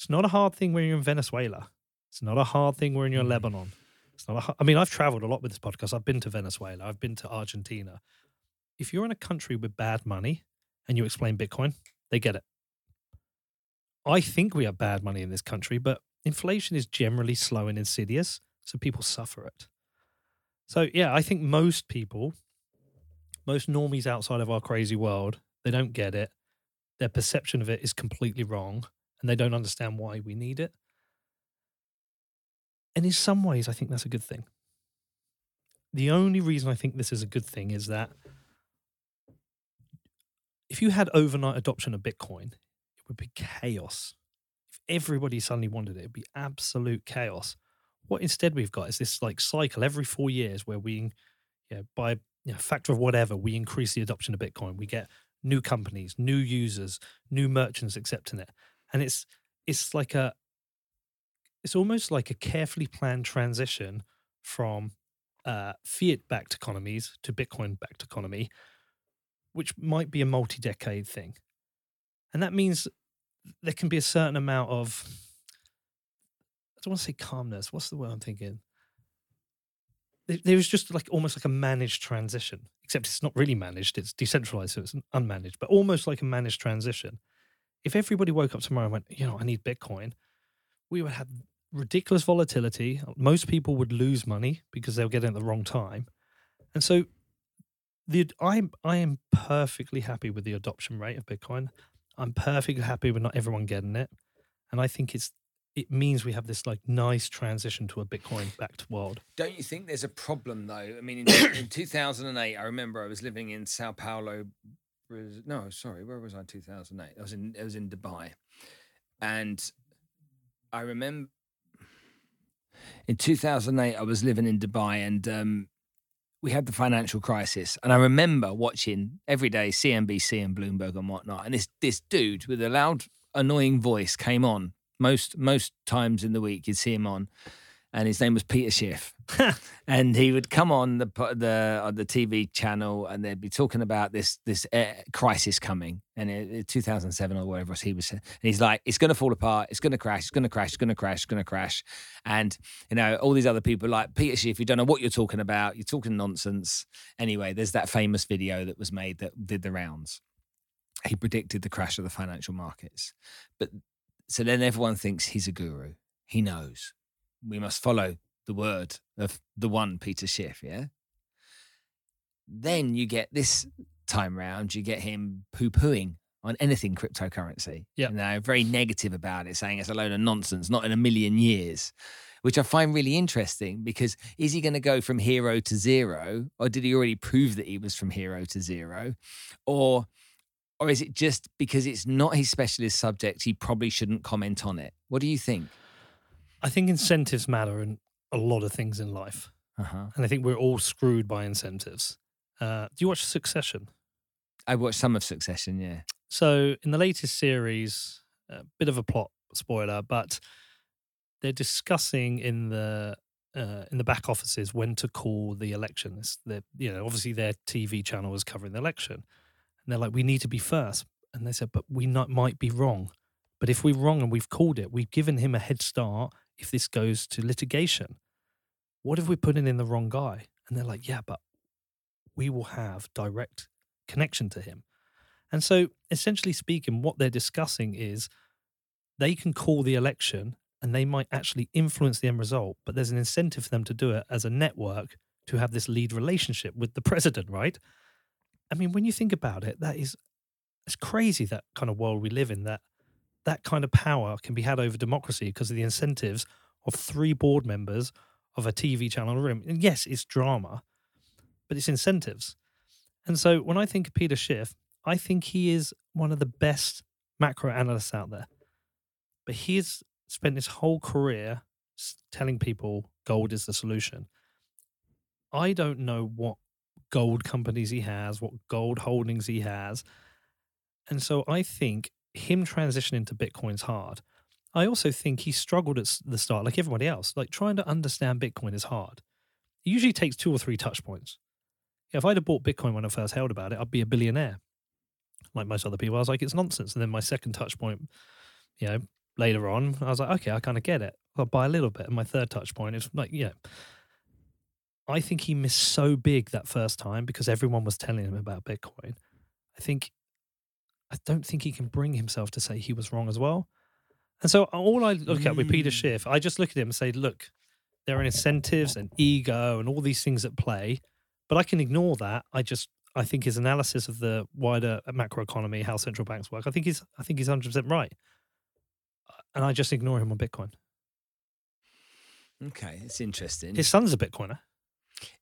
It's not a hard thing when you're in Venezuela. It's not a hard thing when you're in mm. Lebanon. It's not. A, I mean, I've traveled a lot with this podcast. I've been to Venezuela. I've been to Argentina. If you're in a country with bad money and you explain Bitcoin, they get it. I think we have bad money in this country, but inflation is generally slow and insidious, so people suffer it. So yeah, I think most people, most normies outside of our crazy world, they don't get it. Their perception of it is completely wrong and they don't understand why we need it. And in some ways, I think that's a good thing. The only reason I think this is a good thing is that if you had overnight adoption of Bitcoin, it would be chaos. If everybody suddenly wanted it, it'd be absolute chaos. What instead we've got is this like cycle every four years where we, yeah, by you know, factor of whatever, we increase the adoption of Bitcoin. We get new companies, new users, new merchants accepting it and it's it's like a it's almost like a carefully planned transition from uh, fiat backed economies to Bitcoin backed economy, which might be a multi decade thing. And that means there can be a certain amount of, I don't want to say calmness. What's the word I'm thinking? There's just like almost like a managed transition, except it's not really managed, it's decentralized, so it's unmanaged, but almost like a managed transition if everybody woke up tomorrow and went, you know, I need Bitcoin, we would have ridiculous volatility. Most people would lose money because they were getting it at the wrong time. And so the I I am perfectly happy with the adoption rate of Bitcoin. I'm perfectly happy with not everyone getting it. And I think it's it means we have this like nice transition to a Bitcoin backed world. Don't you think there's a problem though? I mean, in, in 2008, I remember I was living in Sao Paulo, no, sorry, where was I? Two thousand eight. I was in I was in Dubai, and I remember in two thousand eight I was living in Dubai, and um, we had the financial crisis, and I remember watching every day CNBC and Bloomberg and whatnot, and this this dude with a loud, annoying voice came on. Most most times in the week you'd see him on, and his name was Peter Schiff, and he would come on the the on the TV channel, and they'd be talking about this this uh, crisis coming, and uh, uh, it, it- 2007 or whatever he was, and he's like, it's going to fall apart, it's going to crash, it's going to crash, it's going to crash, it's going to crash, and you know all these other people like Peter Schiff, you don't know what you're talking about, you're talking nonsense. Anyway, there's that famous video that was made that did the rounds. He predicted the crash of the financial markets, but so then everyone thinks he's a guru. He knows we must follow the word of the one Peter Schiff, yeah? Then you get this time round, you get him poo pooing on anything cryptocurrency. Yeah. You know, very negative about it, saying it's a load of nonsense, not in a million years, which I find really interesting because is he going to go from hero to zero, or did he already prove that he was from hero to zero? Or or is it just because it's not his specialist subject, he probably shouldn't comment on it? What do you think? I think incentives matter in a lot of things in life. Uh-huh. And I think we're all screwed by incentives. Uh, do you watch Succession? I watched some of Succession, yeah. So in the latest series, a bit of a plot spoiler, but they're discussing in the uh, in the back offices when to call the election. It's the you know obviously their TV channel is covering the election, and they're like, we need to be first. And they said, but we not, might be wrong. But if we're wrong and we've called it, we've given him a head start. If this goes to litigation, what if we're putting in the wrong guy? And they're like, yeah, but we will have direct connection to him. And so, essentially speaking, what they're discussing is they can call the election and they might actually influence the end result, but there's an incentive for them to do it as a network to have this lead relationship with the president, right? I mean, when you think about it, that is it's crazy that kind of world we live in that that kind of power can be had over democracy because of the incentives of three board members of a TV channel room. And yes, it's drama, but it's incentives. And so when I think of Peter Schiff, I think he is one of the best macro analysts out there. But he's spent his whole career telling people gold is the solution. I don't know what gold companies he has, what gold holdings he has. And so I think him transitioning to Bitcoin's hard. I also think he struggled at the start, like everybody else. Like trying to understand Bitcoin is hard. It usually takes two or three touch points. If I'd have bought Bitcoin when I first held about it, I'd be a billionaire. Like most other people, I was like, it's nonsense. And then my second touch point, you know, later on, I was like, okay, I kind of get it. I'll buy a little bit. And my third touch point is like, yeah. I think he missed so big that first time because everyone was telling him about Bitcoin. I think, I don't think he can bring himself to say he was wrong as well. And so uh, all I look at with Peter Mm. Schiff, I just look at him and say, look, there are incentives and ego and all these things at play, but I can ignore that. I just, I think his analysis of the wider uh, macroeconomy, how central banks work, I think he's, I think he's hundred percent right. Uh, and I just ignore him on Bitcoin. Okay, it's interesting. His son's a Bitcoiner,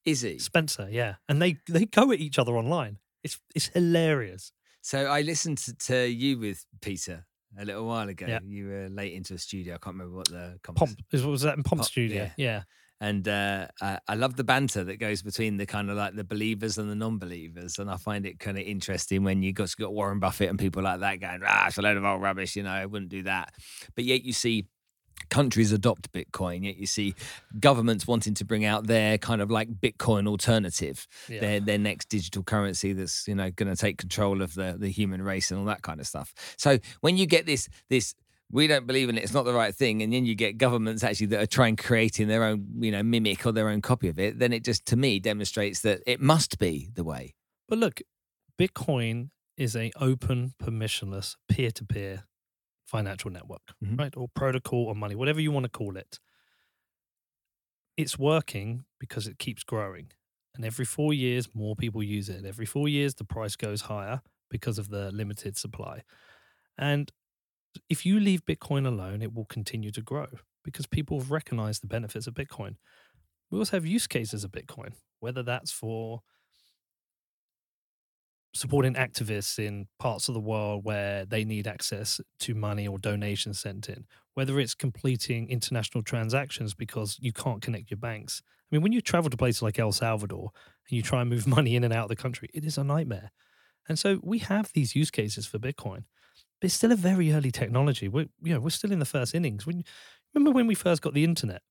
Is he? Spencer, yeah, and they they go at each other online. It's it's hilarious. So I listened to, to you with Peter a little while ago. Yeah. You were late into a studio. I can't remember what the Pomp is what was that in Pomp Pomp, Studio? yeah. Yeah. And uh, I, I love the banter that goes between the kind of like the believers and the non-believers, and I find it kind of interesting when you got got Warren Buffett and people like that going, "Ah, it's a load of old rubbish," you know, I wouldn't do that. But yet you see countries adopt Bitcoin, yet you see governments wanting to bring out their kind of like Bitcoin alternative, Yeah. their their next digital currency that's you know going to take control of the the human race and all that kind of stuff. So when you get this this we don't believe in it, it's not the right thing, and then you get governments actually that are trying creating their own you know mimic or their own copy of it, then it just to me demonstrates that it must be the way. But look, Bitcoin is a open, permissionless, peer-to-peer financial network, Mhm. right? Or protocol or money, whatever you want to call it. It's working because it keeps growing. And every four years, more people use it. And every four years, the price goes higher because of the limited supply. And if you leave Bitcoin alone, it will continue to grow because people have recognized the benefits of Bitcoin. We also have use cases of Bitcoin, whether that's for supporting activists in parts of the world where they need access to money or donations sent in, whether it's completing international transactions because you can't connect your banks. I mean, when you travel to places like El Salvador and you try and move money in and out of the country, it is a nightmare. And so we have these use cases for Bitcoin. but it's still a very early technology. We're you know we're still in the first innings. When remember when we first got the internet?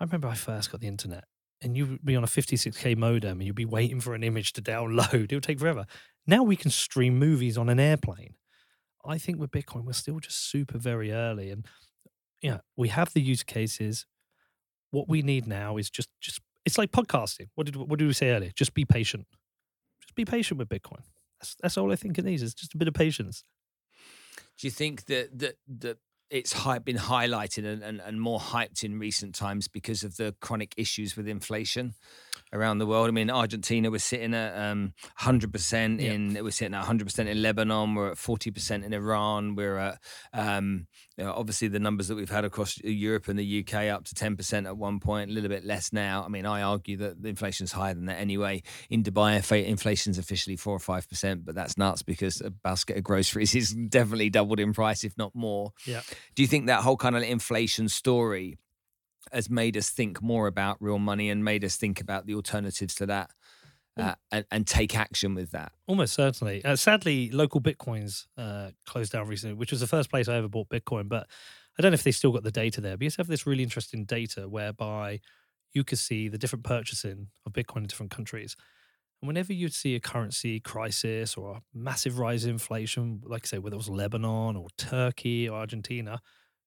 I remember I first got the internet, and you'd be on a 56k modem, and you'd be waiting for an image to download. It would take forever. Now we can stream movies on an airplane. I think with Bitcoin, we're still just super very early, and yeah, we have the use cases. What we need now is just just it's like podcasting. What did what did we say earlier? Just be patient. Just be patient with Bitcoin. That's that's all I think it needs is just a bit of patience. Do you think that that that it's hi- been highlighted and, and, and more hyped in recent times because of the chronic issues with inflation around the world. I mean, Argentina was sitting at um, 100% in, we're sitting at 100% in Lebanon, we're at 40% in Iran, we're at um, you know, obviously the numbers that we've had across Europe and the UK up to 10% at one point, a little bit less now. I mean, I argue that the inflation's higher than that anyway. In Dubai, inflation's officially 4 or 5%, but that's nuts because a basket of groceries is definitely doubled in price, if not more. Yeah. Do you think that whole kind of inflation story has made us think more about real money and made us think about the alternatives to that? Uh, and, and, take action with that. Almost certainly. Uh, sadly, LocalBitcoins uh, closed down recently, which was the first place I ever bought Bitcoin. But I don't know if they still got the data there. But you have this really interesting data whereby you could see the different purchasing of Bitcoin in different countries. And whenever you'd see a currency crisis or a massive rise in inflation, like I say, whether it was Lebanon or Turkey or Argentina,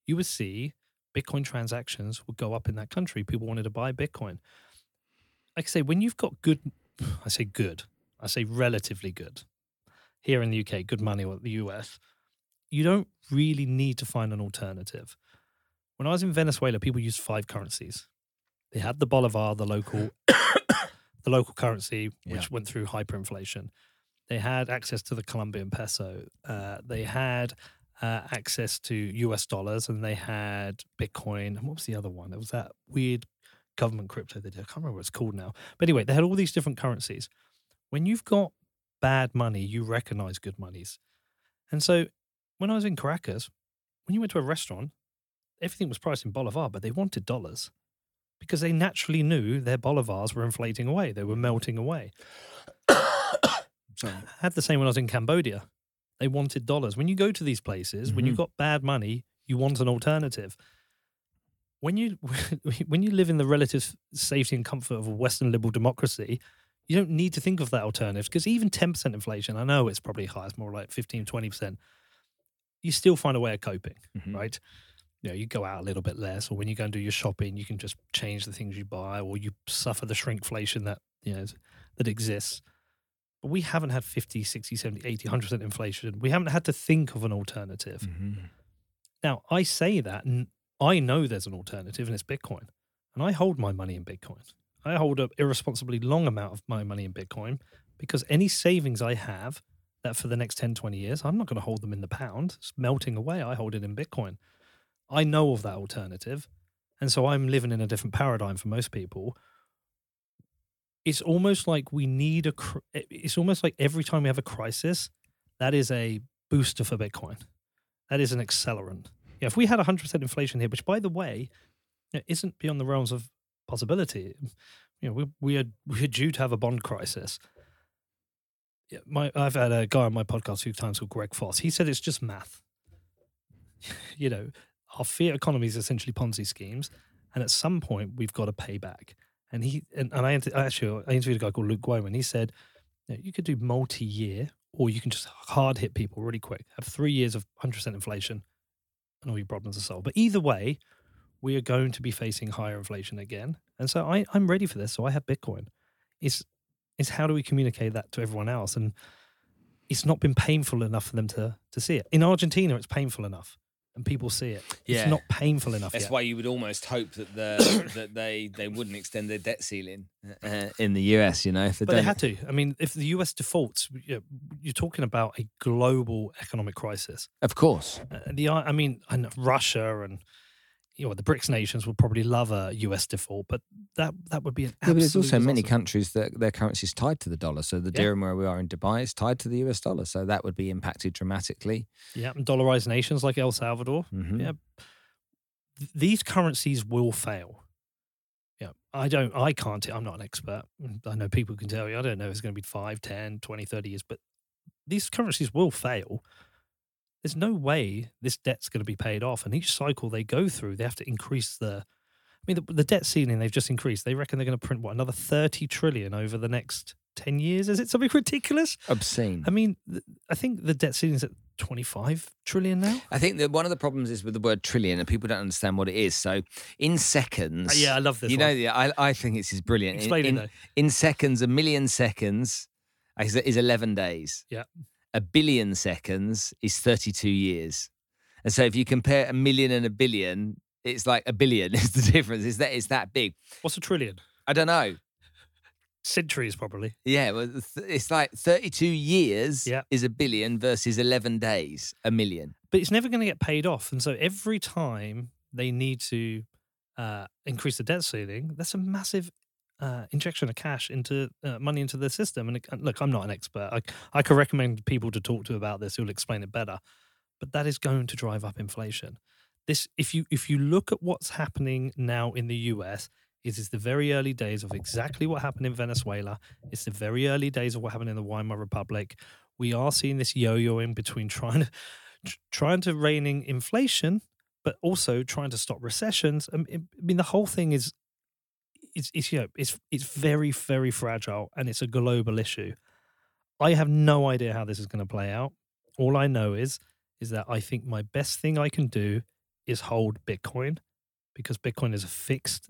you would see Bitcoin transactions would go up in that country. People wanted to buy Bitcoin. Like I say, when you've got good I say good, I say relatively good. Here in the UK, good money, or the US, you don't really need to find an alternative. When I was in Venezuela, people used five currencies. They had the bolivar, the local, the local currency, which yeah. went through hyperinflation. They had access to the Colombian peso. Uh, they had uh, access to US dollars, and they had Bitcoin. And what was the other one? It was that weird government crypto they did. I can't remember what it's called now. But anyway, they had all these different currencies. When you've got bad money, you recognize good monies. And so when I was in Caracas, when you went to a restaurant, everything was priced in Bolivar, but they wanted dollars because they naturally knew their Bolivars were inflating away. They were melting away. Sorry. I had the same when I was in Cambodia. They wanted dollars. When you go to these places, mm-hmm. when you've mm-hmm. got bad money, you want an alternative when you when you live in the relative safety and comfort of a Western liberal democracy, you don't need to think of that alternative because even 10% inflation, I know it's probably high, it's more like 15, 20%, you still find a way of coping, mm-hmm. right? You know, you go out a little bit less, or when you go and do your shopping, you can just change the things you buy, or you suffer the shrinkflation that, you know, that exists. But we haven't had 50, 60, 70, 80, 100% inflation. We haven't had to think of an alternative. Mm-hmm. Now, I say that, and I know there's an alternative and it's Bitcoin. And I hold my money in Bitcoin. I hold an irresponsibly long amount of my money in Bitcoin because any savings I have that for the next 10, 20 years, I'm not going to hold them in the pound. It's melting away. I hold it in Bitcoin. I know of that alternative. And so I'm living in a different paradigm for most people. It's almost like we need a, eh, it's almost like every time we have a crisis, that is a booster for Bitcoin. That is an accelerant. Yeah, if we had 100% inflation here, which by the way, isn't beyond the realms of possibility, you know, we, we, are, we are due to have a bond crisis. Yeah, my, I've had a guy on my podcast a few times called Greg Foss. He said it's just math. you know, our fiat economy is essentially Ponzi schemes, and at some point we've got to pay back. And he and, and I actually I interviewed a guy called Luke Gromen. He said you could do multi-year, or you can just hard hit people really quick. Have three years of 100% inflation, and all your problems are solved. But either way, we are going to be facing higher inflation again. And so I, I'm ready for this. So I have Bitcoin. It's, it's how do we communicate that to everyone else? And it's not been painful enough for them to, to see it. In Argentina, it's painful enough and people see it. Yeah. It's not painful enough. That's yet. why you would almost hope that the that they they wouldn't extend their debt ceiling uh, in the US. You know, if they but they had to. I mean, if the US defaults, you're talking about a global economic crisis. Of course. Uh, the I mean, and Russia and you know the BRICS nations would probably love a US default, but that that would be an yeah, but there's also disaster. many countries that their currency is tied to the dollar. So the yeah. dirham where we are in Dubai is tied to the US dollar, so that would be impacted dramatically. Yeah, and dollarized nations like El Salvador. Mm-hmm. Yeah, these currencies will fail. Yeah, I don't, I can't, I'm not an expert. I know people can tell you, I don't know if it's going to be 5, 10, 20, 30 years, but these currencies will fail. There's no way this debt's going to be paid off. And each cycle they go through, they have to increase the. I mean, the, the debt ceiling they've just increased. They reckon they're going to print what another thirty trillion over the next ten years. Is it something ridiculous? Obscene. I mean, th- I think the debt ceiling's at twenty five trillion now. I think that one of the problems is with the word trillion, and people don't understand what it is. So, in seconds, Uh, yeah, I love this. you one. know, the, I I think this is brilliant. In- explain in, it though. in seconds, a million seconds is, is 11 days. Yeah. A billion seconds is 32 years. And so if you compare a million and a billion, it's like a billion is the difference. Is that it's that big? What's a trillion? I don't know. Centuries, probably. Yeah, well, it's like 32 years Yeah. is a billion versus 11 days, a million. but it's never going to get paid off. And so every time they need to uh, increase the debt ceiling, that's a massive uh, injection of cash into uh, money into the system. And it, and look, I'm not an expert. I, I could recommend people to talk to about this who'll explain it better. But that is going to drive up inflation. This, if you if you look at what's happening now in the US, it is the very early days of exactly what happened in Venezuela. It's the very early days of what happened in the Weimar Republic. We are seeing this yo-yoing between trying to trying to rein in inflation, but also trying to stop recessions. I mean, the whole thing is it's it's you know it's it's very very fragile and it's a global issue. I have no idea how this is going to play out. All I know is is that I think my best thing I can do is hold Bitcoin because Bitcoin is a fixed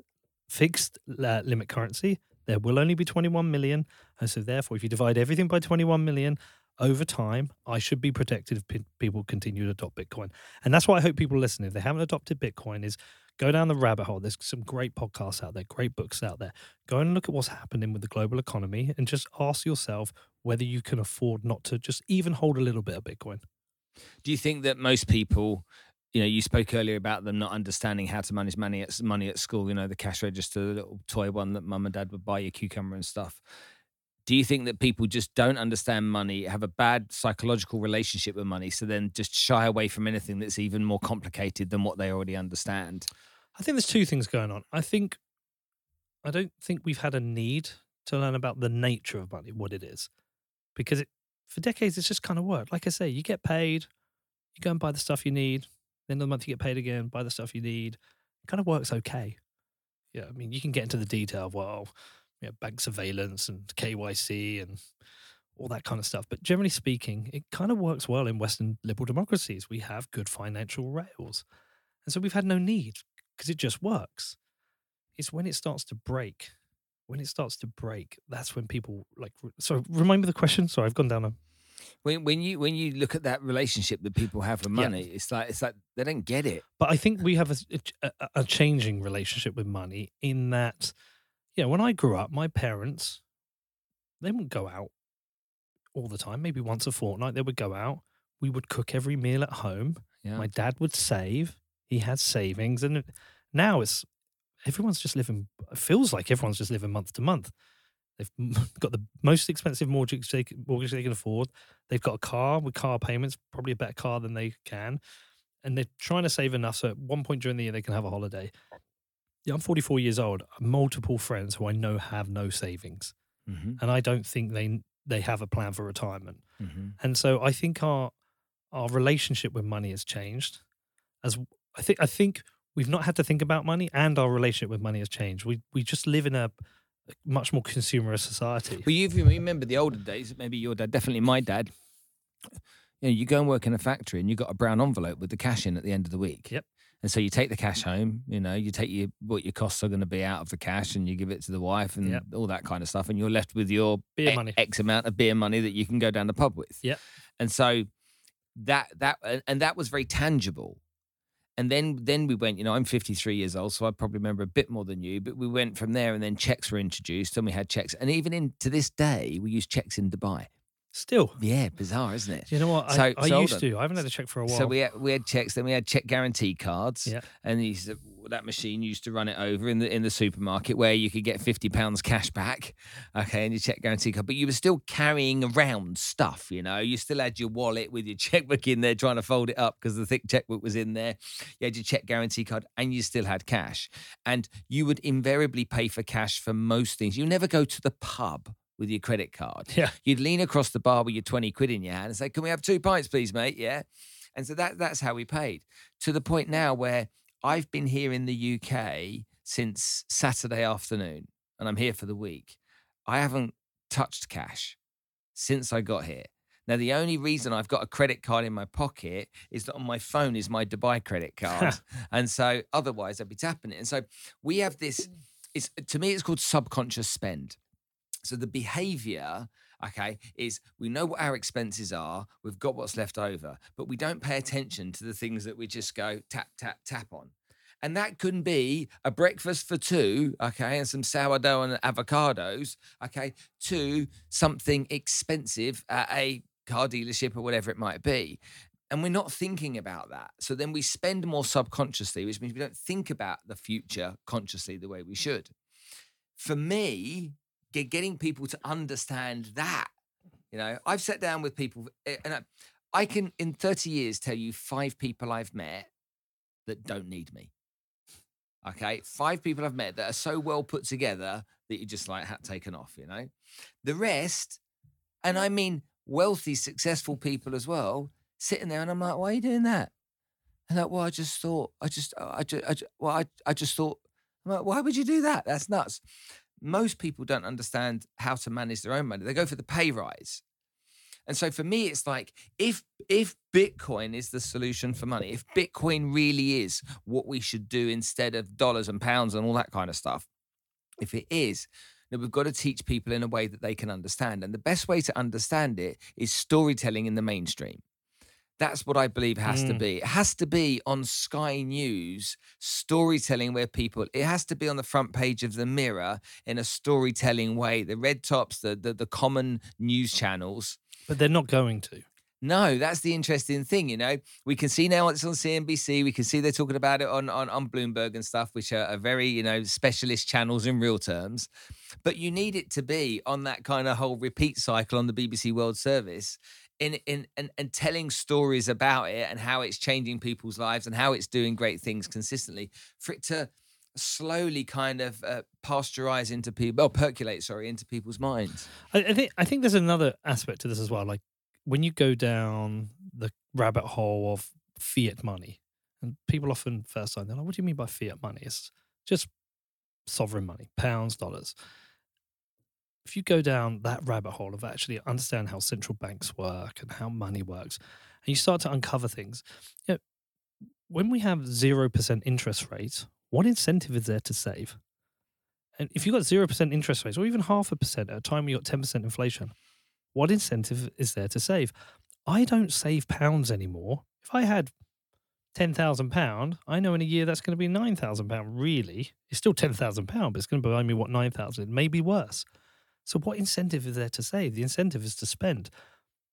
fixed uh, limit currency. There will only be 21 million, and so therefore, if you divide everything by 21 million over time, I should be protected if pe- people continue to adopt Bitcoin. And that's why I hope people listen. If they haven't adopted Bitcoin, is go down the rabbit hole. There's some great podcasts out there, great books out there. Go and look at what's happening with the global economy, and just ask yourself whether you can afford not to just even hold a little bit of Bitcoin. Do you think that most people, you know, you spoke earlier about them not understanding how to manage money at money at school? You know, the cash register, the little toy one that mum and dad would buy you cucumber and stuff. Do you think that people just don't understand money, have a bad psychological relationship with money, so then just shy away from anything that's even more complicated than what they already understand? I think there's two things going on. I think I don't think we've had a need to learn about the nature of money, what it is, because it, for decades it's just kind of worked. Like I say, you get paid, you go and buy the stuff you need. Then the month you get paid again, buy the stuff you need. It kind of works okay. Yeah, I mean, you can get into the detail of well, you know, bank surveillance and KYC and all that kind of stuff. But generally speaking, it kind of works well in Western liberal democracies. We have good financial rails. And so we've had no need because it just works. It's when it starts to break, when it starts to break, that's when people like. So remind me the question. Sorry, I've gone down a. When when you when you look at that relationship that people have with Yeah. money, it's like it's like they don't get it. But I think we have a, s- a ch- a- a changing relationship with money in that, yeah, when I grew up, my parents, they wouldn't go out all the time. Maybe once a fortnight, they would go out. We would cook every meal at home. Yeah. My dad would save. He had savings, and now it's everyone's just living. It feels like everyone's just living month to month. They've got the most expensive mortgage they, mortgage they can afford. They've got a car with car payments, probably a better car than they can, and they're trying to save enough so at one point during the year they can have a holiday. Yeah, I'm 44 years old. Multiple friends who I know have no savings, hmm and I don't think they they have a plan for retirement. hmm And so I think our our relationship with money has changed. As I think I think we've not had to think about money, and our relationship with money has changed. We we just live in a much more consumerist society. Well, you you remember the older days, maybe your dad, definitely my dad. You know, you go and work in a factory and you got a brown envelope with the cash in at the end of the week. Yep. And so you take the cash home, you know, you take your what your costs are going to be out of the cash and you give it to the wife and Yep. all that kind of stuff. And you're left with your Beer money. X amount of beer money that you can go down the pub with. Yeah. And so that that and- and that was very tangible. And then then we went, you know, I'm 53 years old, so I probably remember a bit more than you, but we went from there and then checks were introduced and we had checks. And even in to this day, we use checks in Dubai. Still, Yeah, bizarre, isn't it? do you know what? So- I, I so used to. I haven't had a check for a while. So we had, we had checks, then we had check guarantee cards, Yeah. and these, that machine used to run it over in the in the supermarket where you could get fifty pounds cash back, okay, and your check guarantee card. But you were still carrying around stuff, you know. You still had your wallet with your checkbook in there, trying to fold it up because the thick checkbook was in there. You had your check guarantee card, and you still had cash. And you would invariably pay for cash for most things. You never go to the pub with your credit card. yeah, You'd lean across the bar with your 20 quid in your hand and say, Can we have two pints, please, mate? Yeah. And so that that's how we paid. To the point now where I've been here in the UK since Saturday afternoon, and I'm here for the week. I haven't touched cash since I got here. Now, the only reason I've got a credit card in my pocket is that on my phone is my Dubai credit card. and so otherwise I'd be tapping it. And so we have this, it's to me, it's called subconscious spend. So the behavior, okay, is we know what our expenses are, we've got what's left over, but we don't pay attention to the things that we just go tap, tap, tap on. And that can be a breakfast for two, okay, and some sourdough and avocados, okay, to something expensive at a car dealership or whatever it might be. And we're not thinking about that. So then we spend more subconsciously, which means we don't think about the future consciously the way we should. For me, getting people to understand that, you know, I've sat down with people eh, and I, I can, in 30 years, tell you five people I've met that don't need me. Okay. Five people I've met that are so well put together that you just like hat taken off, you know? The rest, and I mean wealthy, successful people as well, sitting there and I'm like, why are you doing that? And like, well, I just thought, I just, I just, I just well, I, I just thought, I'm like, why would you do that? That's nuts. Most people don't understand how to manage their own money. They go for the pay rise. And so for me, it's like if if Bitcoin is the solution for money, if Bitcoin really is what we should do instead of dollars and pounds and all that kind of stuff, if it is, then we've got to teach people in a way that they can understand. And the best way to understand it is storytelling in the mainstream. That's what I believe has mm. to be. It has to be on Sky News, storytelling where people, it has to be on the front page of the mirror in a storytelling way. The red tops, the, the, the common news channels but they're not going to. No, that's the interesting thing. You know, we can see now it's on CNBC. We can see they're talking about it on on, on Bloomberg and stuff, which are, are very you know specialist channels in real terms. But you need it to be on that kind of whole repeat cycle on the BBC World Service. In, in and, and telling stories about it and how it's changing people's lives and how it's doing great things consistently for it to slowly kind of uh, pasteurize into people, or percolate, sorry, into people's minds. I, I, think I think there's another aspect to this as well. Like when you go down the rabbit hole of fiat money, and people often first time they're like, "What do you mean by fiat money?" It's just sovereign money, pounds, dollars. If you go down that rabbit hole of actually understand how central banks work and how money works, and you start to uncover things, you know, when we have zero percent interest rates what incentive is there to save? And if you've got 0% interest rates or even half a percent at a time you've got 10% inflation, what incentive is there to save? I don't save pounds anymore. If I had £10,000, I know in a year that's going to be £9,000. Really? It's still £10,000, but it's going to buy me what, 9000 Maybe worse. So, what incentive is there to save? The incentive is to spend.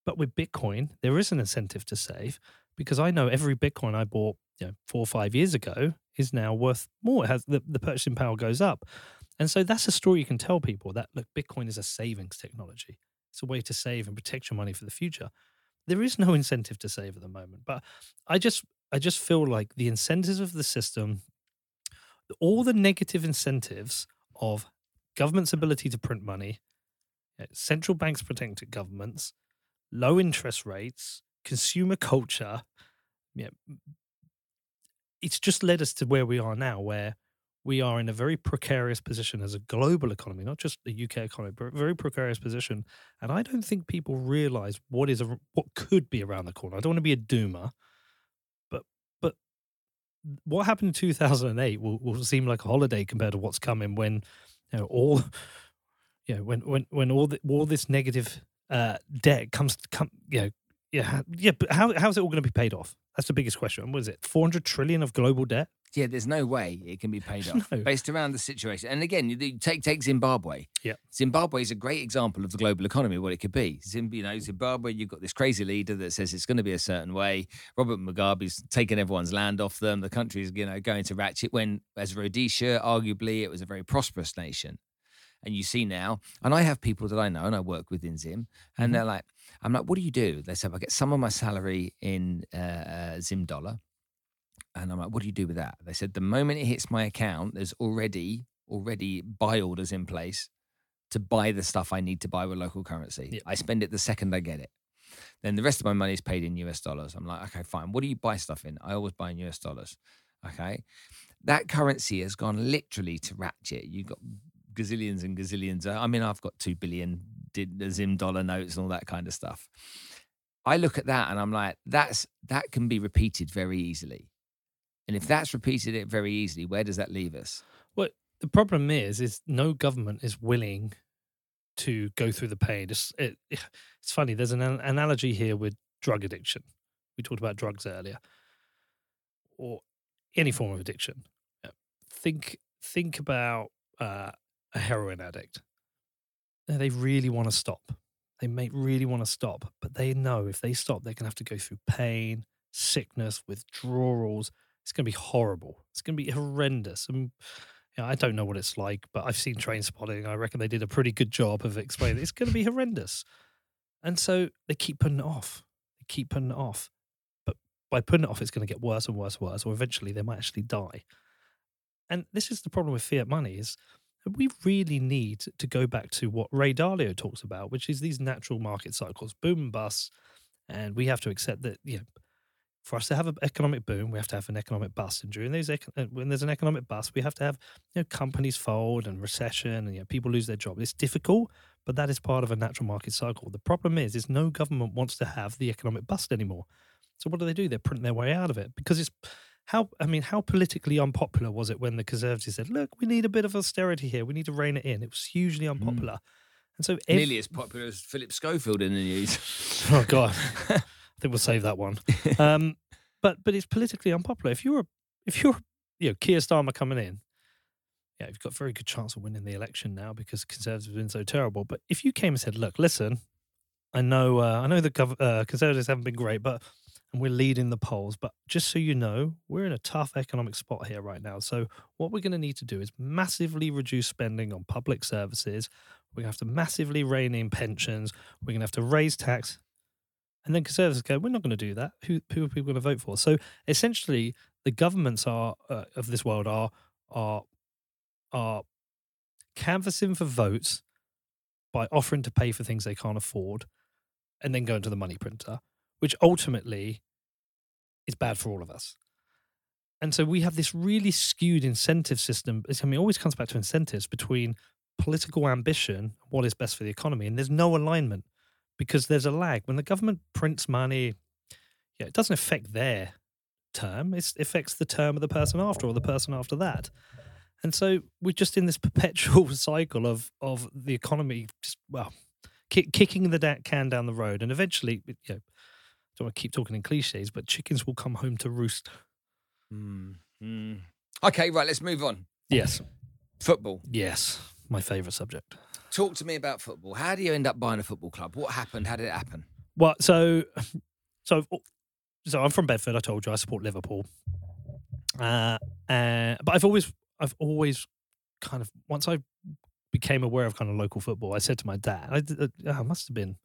But with Bitcoin, there is an incentive to save because I know every Bitcoin I bought you know, four or five years ago is now worth more. It has the, the purchasing power goes up. And so that's a story you can tell people that look, Bitcoin is a savings technology. It's a way to save and protect your money for the future. There is no incentive to save at the moment, but I just I just feel like the incentives of the system, all the negative incentives of government's ability to print money, uh, central banks protecting governments, low interest rates, consumer culture, yeah, it's just led us to where we are now, where we are in a very precarious position as a global economy, not just the UK economy, but a very precarious position. And I don't think people realize what is a, what could be around the corner. I don't want to be a doomer, but but what happened in 2008 will, will seem like a holiday compared to what's coming when you know all you know when when when all the, all this negative uh, debt comes come you know yeah yeah but how how's it all going to be paid off that's the biggest question. What is it? 400 trillion of global debt? Yeah, there's no way it can be paid off no. based around the situation. And again, you take take Zimbabwe. Yeah, Zimbabwe is a great example of the global economy, what it could be. Zim, you know, Zimbabwe, you've got this crazy leader that says it's going to be a certain way. Robert Mugabe's taken everyone's land off them. The country's you know going to ratchet. When as Rhodesia, arguably, it was a very prosperous nation. And you see now, and I have people that I know and I work with in Zim, and mm-hmm. they're like, I'm like, what do you do? They said, I get some of my salary in uh, uh, Zim dollar. And I'm like, what do you do with that? They said, the moment it hits my account, there's already already buy orders in place to buy the stuff I need to buy with local currency. Yep. I spend it the second I get it. Then the rest of my money is paid in US dollars. I'm like, okay, fine. What do you buy stuff in? I always buy in US dollars. Okay. That currency has gone literally to ratchet. You've got gazillions and gazillions. I mean, I've got 2 billion Zim dollar notes and all that kind of stuff. I look at that and I'm like, that's that can be repeated very easily. And if that's repeated it very easily, where does that leave us? Well, the problem is, is no government is willing to go through the pain. It's it, it's funny. There's an analogy here with drug addiction. We talked about drugs earlier, or any form of addiction. Think think about uh, a heroin addict. They really want to stop. They may really want to stop, but they know if they stop, they're going to have to go through pain, sickness, withdrawals. It's going to be horrible. It's going to be horrendous. And you know, I don't know what it's like, but I've seen Trainspotting. I reckon they did a pretty good job of explaining it's going to be horrendous. And so they keep putting it off. They keep putting it off. But by putting it off, it's going to get worse and worse and worse, or eventually they might actually die. And this is the problem with fiat money is we really need to go back to what Ray Dalio talks about, which is these natural market cycles, boom and bust. And we have to accept that, you know, for us to have an economic boom, we have to have an economic bust. And during those, uh, when there's an economic bust, we have to have you know, companies fold and recession, and you know, people lose their job. It's difficult, but that is part of a natural market cycle. The problem is, is no government wants to have the economic bust anymore. So what do they do? They print their way out of it because it's how I mean, how politically unpopular was it when the Conservatives said, "Look, we need a bit of austerity here. We need to rein it in." It was hugely mm. unpopular, mm. and so if, nearly as popular as Philip Schofield in the news. oh God, I think we'll save that one. Um, but but it's politically unpopular. If you're if you're you know Keir Starmer coming in, yeah, you've got a very good chance of winning the election now because Conservatives have been so terrible. But if you came and said, "Look, listen, I know uh, I know the gov- uh, Conservatives haven't been great, but and we're leading the polls. But just so you know, we're in a tough economic spot here right now. So, what we're going to need to do is massively reduce spending on public services. We're going to have to massively rein in pensions. We're going to have to raise tax. And then conservatives go, we're not going to do that. Who, who are people going to vote for? So, essentially, the governments are uh, of this world are are are canvassing for votes by offering to pay for things they can't afford, and then going to the money printer which ultimately is bad for all of us. And so we have this really skewed incentive system. I mean, it always comes back to incentives between political ambition, what is best for the economy, and there's no alignment because there's a lag. When the government prints money, yeah, it doesn't affect their term; it affects the term of the person after or the person after that. And so we're just in this perpetual cycle of of the economy, just well, kick, kicking the can down the road, and eventually, you know, don't want to keep talking in cliches, but chickens will come home to roost. Mm, mm. Okay, right, let's move on. Yes. Football. Yes, my favourite subject. Talk to me about football. How do you end up buying a football club? What happened? How did it happen? Well, so, so, so I'm from Bedford. I told you I support Liverpool. Uh, uh, but I've always, I've always kind of once I became aware of kind of local football, I said to my dad, I, I must have been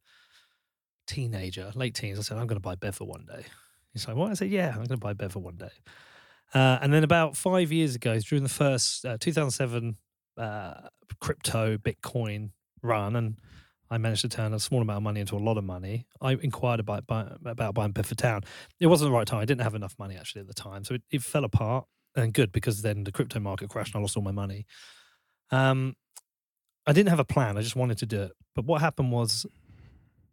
teenager, late teens, I said, I'm going to buy Bedford one day. He's like, what? I said, yeah, I'm going to buy Bedford one day. Uh, and then about five years ago, during the first uh, 2007 uh, crypto Bitcoin run, and I managed to turn a small amount of money into a lot of money. I inquired about, about buying Bedford Town. It wasn't the right time. I didn't have enough money actually at the time. So it, it fell apart and good because then the crypto market crashed and I lost all my money. Um, I didn't have a plan. I just wanted to do it. But what happened was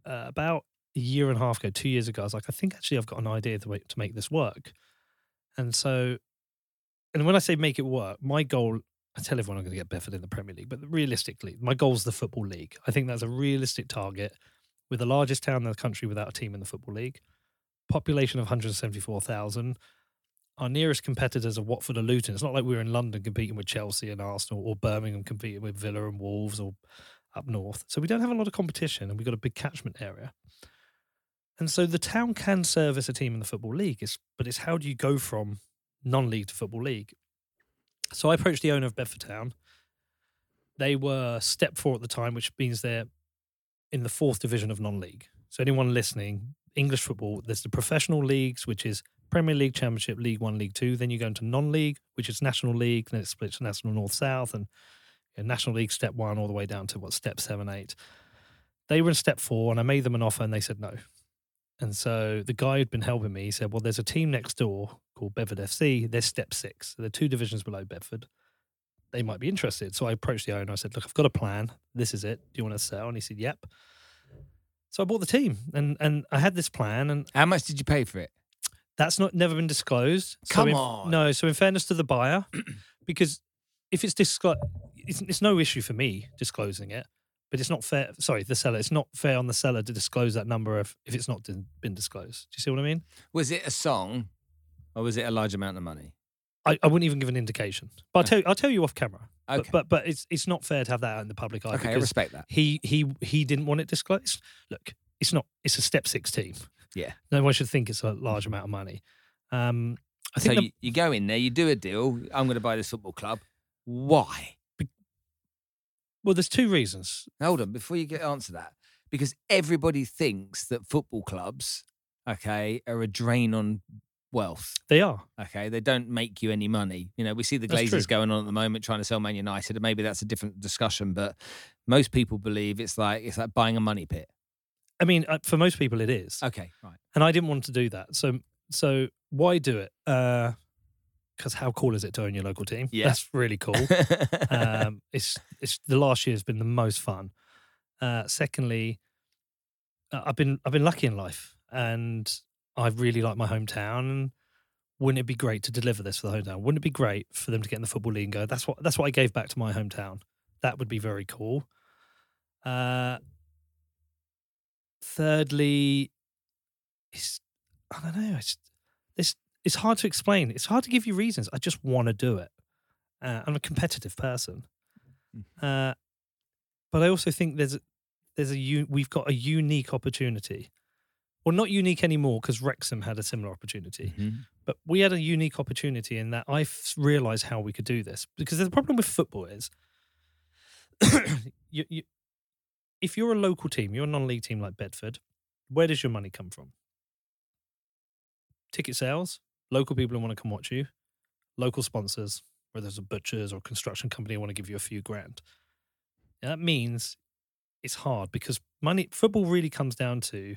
uh, about a year and a half ago, two years ago, I was like, I think actually I've got an idea to make this work. And so, and when I say make it work, my goal, I tell everyone I'm going to get Bedford in the Premier League, but realistically, my goal is the Football League. I think that's a realistic target. with the largest town in the country without a team in the Football League, population of 174,000. Our nearest competitors are Watford and Luton. It's not like we're in London competing with Chelsea and Arsenal or Birmingham competing with Villa and Wolves or up north. So we don't have a lot of competition and we've got a big catchment area. And so the town can service a team in the Football League, it's, but it's how do you go from non league to Football League? So I approached the owner of Bedford Town. They were step four at the time, which means they're in the fourth division of non league. So anyone listening, English football, there's the professional leagues, which is Premier League, Championship, League One, League Two. Then you go into non league, which is National League, then it splits National North South and National League step one all the way down to what step seven, eight. They were in step four, and I made them an offer, and they said no. And so the guy who'd been helping me he said, Well, there's a team next door called Bedford FC. They're step six. They're two divisions below Bedford. They might be interested. So I approached the owner. I said, Look, I've got a plan. This is it. Do you want to sell? And he said, Yep. So I bought the team and, and I had this plan and How much did you pay for it? that's not never been disclosed. So Come in- on. No, so in fairness to the buyer, because if it's disclosed, it's, it's no issue for me disclosing it, but it's not fair. Sorry, the seller. It's not fair on the seller to disclose that number if, if it's not been disclosed. Do you see what I mean? Was it a song or was it a large amount of money? I, I wouldn't even give an indication, but I'll tell you, I'll tell you off camera. Okay. But, but but it's it's not fair to have that out in the public eye okay, I respect that. he he he didn't want it disclosed. Look, it's not. It's a step six team. Yeah. No one should think it's a large amount of money. Um, I So think the- you, you go in there, you do a deal. I'm going to buy this football club. Why? Well, there's two reasons. Hold on, before you get answer that, because everybody thinks that football clubs, okay, are a drain on wealth. They are. Okay, they don't make you any money. You know, we see the That's Glazers true. going on at the moment trying to sell Man United, and maybe that's a different discussion. But most people believe it's like it's like buying a money pit. I mean, uh, for most people, it is, Okay, right. and I didn't want to do that. So, so why do it? Because how cool is it to own your local team? Yeah. that's really cool. um, it's it's the last year has been the most fun. Uh, secondly, uh, I've been I've been lucky in life, and I really like my hometown. Wouldn't it be great to deliver this for the hometown? Wouldn't it be great for them to get in the football league and go? That's what that's what I gave back to my hometown. That would be very cool. Uh, thirdly, it's I don't know. It's. It's hard to explain. It's hard to give you reasons. I just want to do it. Uh, I'm a competitive person, uh, but I also think there's there's a u- we've got a unique opportunity. Well, not unique anymore because Wrexham had a similar opportunity, Mhm. but we had a unique opportunity in that I f- realized how we could do this. Because the problem with football is, you, you, if you're a local team, you're a non-league team like Bedford, where does your money come from? Ticket sales, local people who want to come watch you, local sponsors, whether it's a butcher's or construction company want to give you a few grand. And that means it's hard because money football really comes down to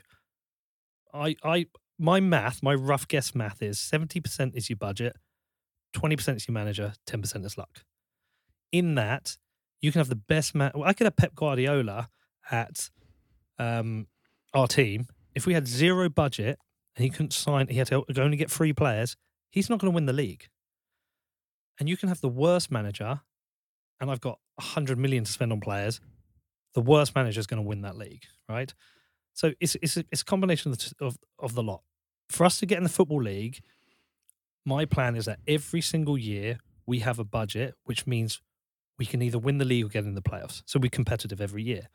I I my math, my rough guess math is 70% is your budget, 20% is your manager, 10% is luck. In that, you can have the best man. Well, I could have Pep Guardiola at um, our team. If we had zero budget and he couldn't sign, he had to only get three players, he's not going to win the league. And you can have the worst manager, and I've got 100 million to spend on players. The worst manager is going to win that league, right? So it's it's a, it's a combination of the, of of the lot. For us to get in the football league, my plan is that every single year we have a budget, which means we can either win the league or get in the playoffs. So we're competitive every year.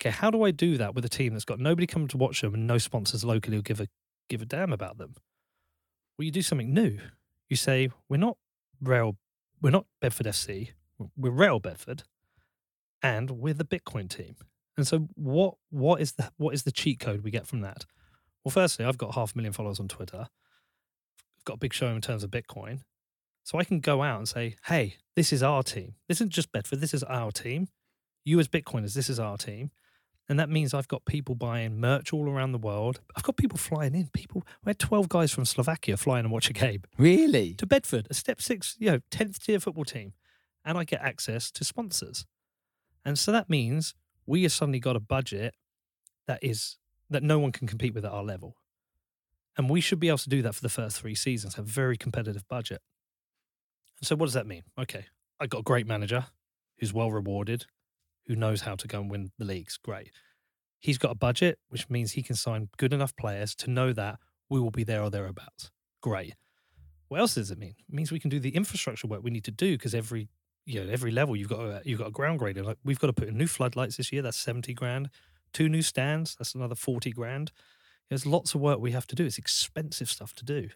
Okay, how do I do that with a team that's got nobody coming to watch them and no sponsors locally who give a give a damn about them? Well, you do something new. You say we're not Real, we're not Bedford FC, we're Real Bedford, and we're the Bitcoin team. And so, what what is the what is the cheat code we get from that? Well, firstly, I've got half a million followers on Twitter. I've got a big show in terms of Bitcoin, so I can go out and say, "Hey, this is our team. This isn't just Bedford. This is our team. You as Bitcoiners, this is our team." And that means I've got people buying merch all around the world. I've got people flying in. People, we had 12 guys from Slovakia flying and watch a game Really? to Bedford, a step six, you know, 10th tier football team. And I get access to sponsors. And so that means we have suddenly got a budget that is that no one can compete with at our level. And we should be able to do that for the first three seasons, have a very competitive budget. And so what does that mean? Okay, I got a great manager who's well rewarded, who knows how to go and win the leagues. Great. He's got a budget, which means he can sign good enough players to know that we will be there or thereabouts. Great. What else does it mean? It means we can do the infrastructure work we need to do because every you know every level you've got a, you've got a ground grader. Like we've got to put in new floodlights this year. That's seventy grand. Two new stands. That's another forty grand. There's lots of work we have to do. It's expensive stuff to do.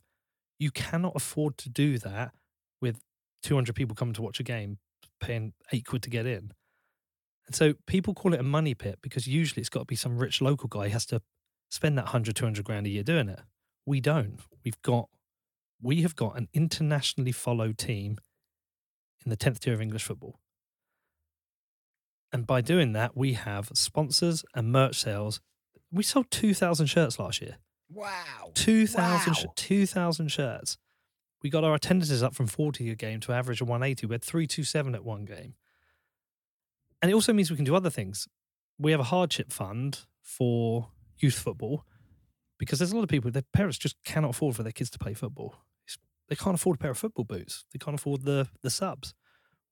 You cannot afford to do that with two hundred people coming to watch a game, paying eight quid to get in. And so people call it a money pit because usually it's got to be some rich local guy who has to spend that 100, 200 grand a year doing it. We don't. We've got, we have got an internationally followed team in the 10th tier of English football. And by doing that, we have sponsors and merch sales We sold 2,000 shirts last year. Wow. 2,000 Wow. 2,000 shirts. We got our attendances up from 40 a game to average of 180. We had 327 at one game. And it also means we can do other things. We have a hardship fund for youth football because there's a lot of people, their parents just cannot afford for their kids to play football. It's, they can't afford a pair of football boots. They can't afford the, the subs.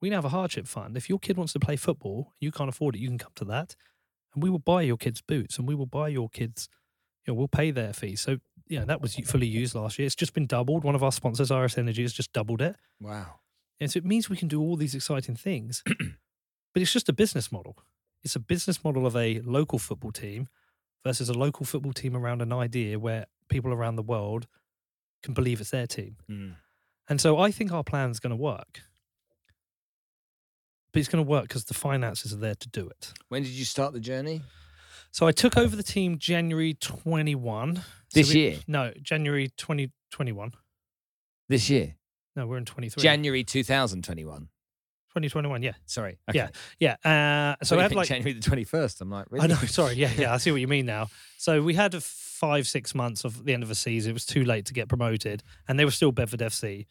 We now have a hardship fund. If your kid wants to play football, you can't afford it, you can come to that. And we will buy your kids boots and we will buy your kids, you know, we'll pay their fees. So, yeah, that was fully used last year. It's just been doubled. One of our sponsors, RS Energy, has just doubled it. Wow. And so it means we can do all these exciting things. but it's just a business model. It's a business model of a local football team versus a local football team around an idea where people around the world can believe it's their team. Mm. And so I think our plan's going to work. But it's going to work because the finances are there to do it. When did you start the journey? So I took over the team January 21. So This we- year? No, January 2021. This year. No, we're in 23. January 2021. 2021, yeah. Sorry. Yeah. Yeah. Uh, so I had like January the 21st. I'm like, really? I know. Sorry. Yeah, yeah. I see what you mean now. So we had five, six months of the end of a season. It was too late to get promoted, and they were still Bedford FC.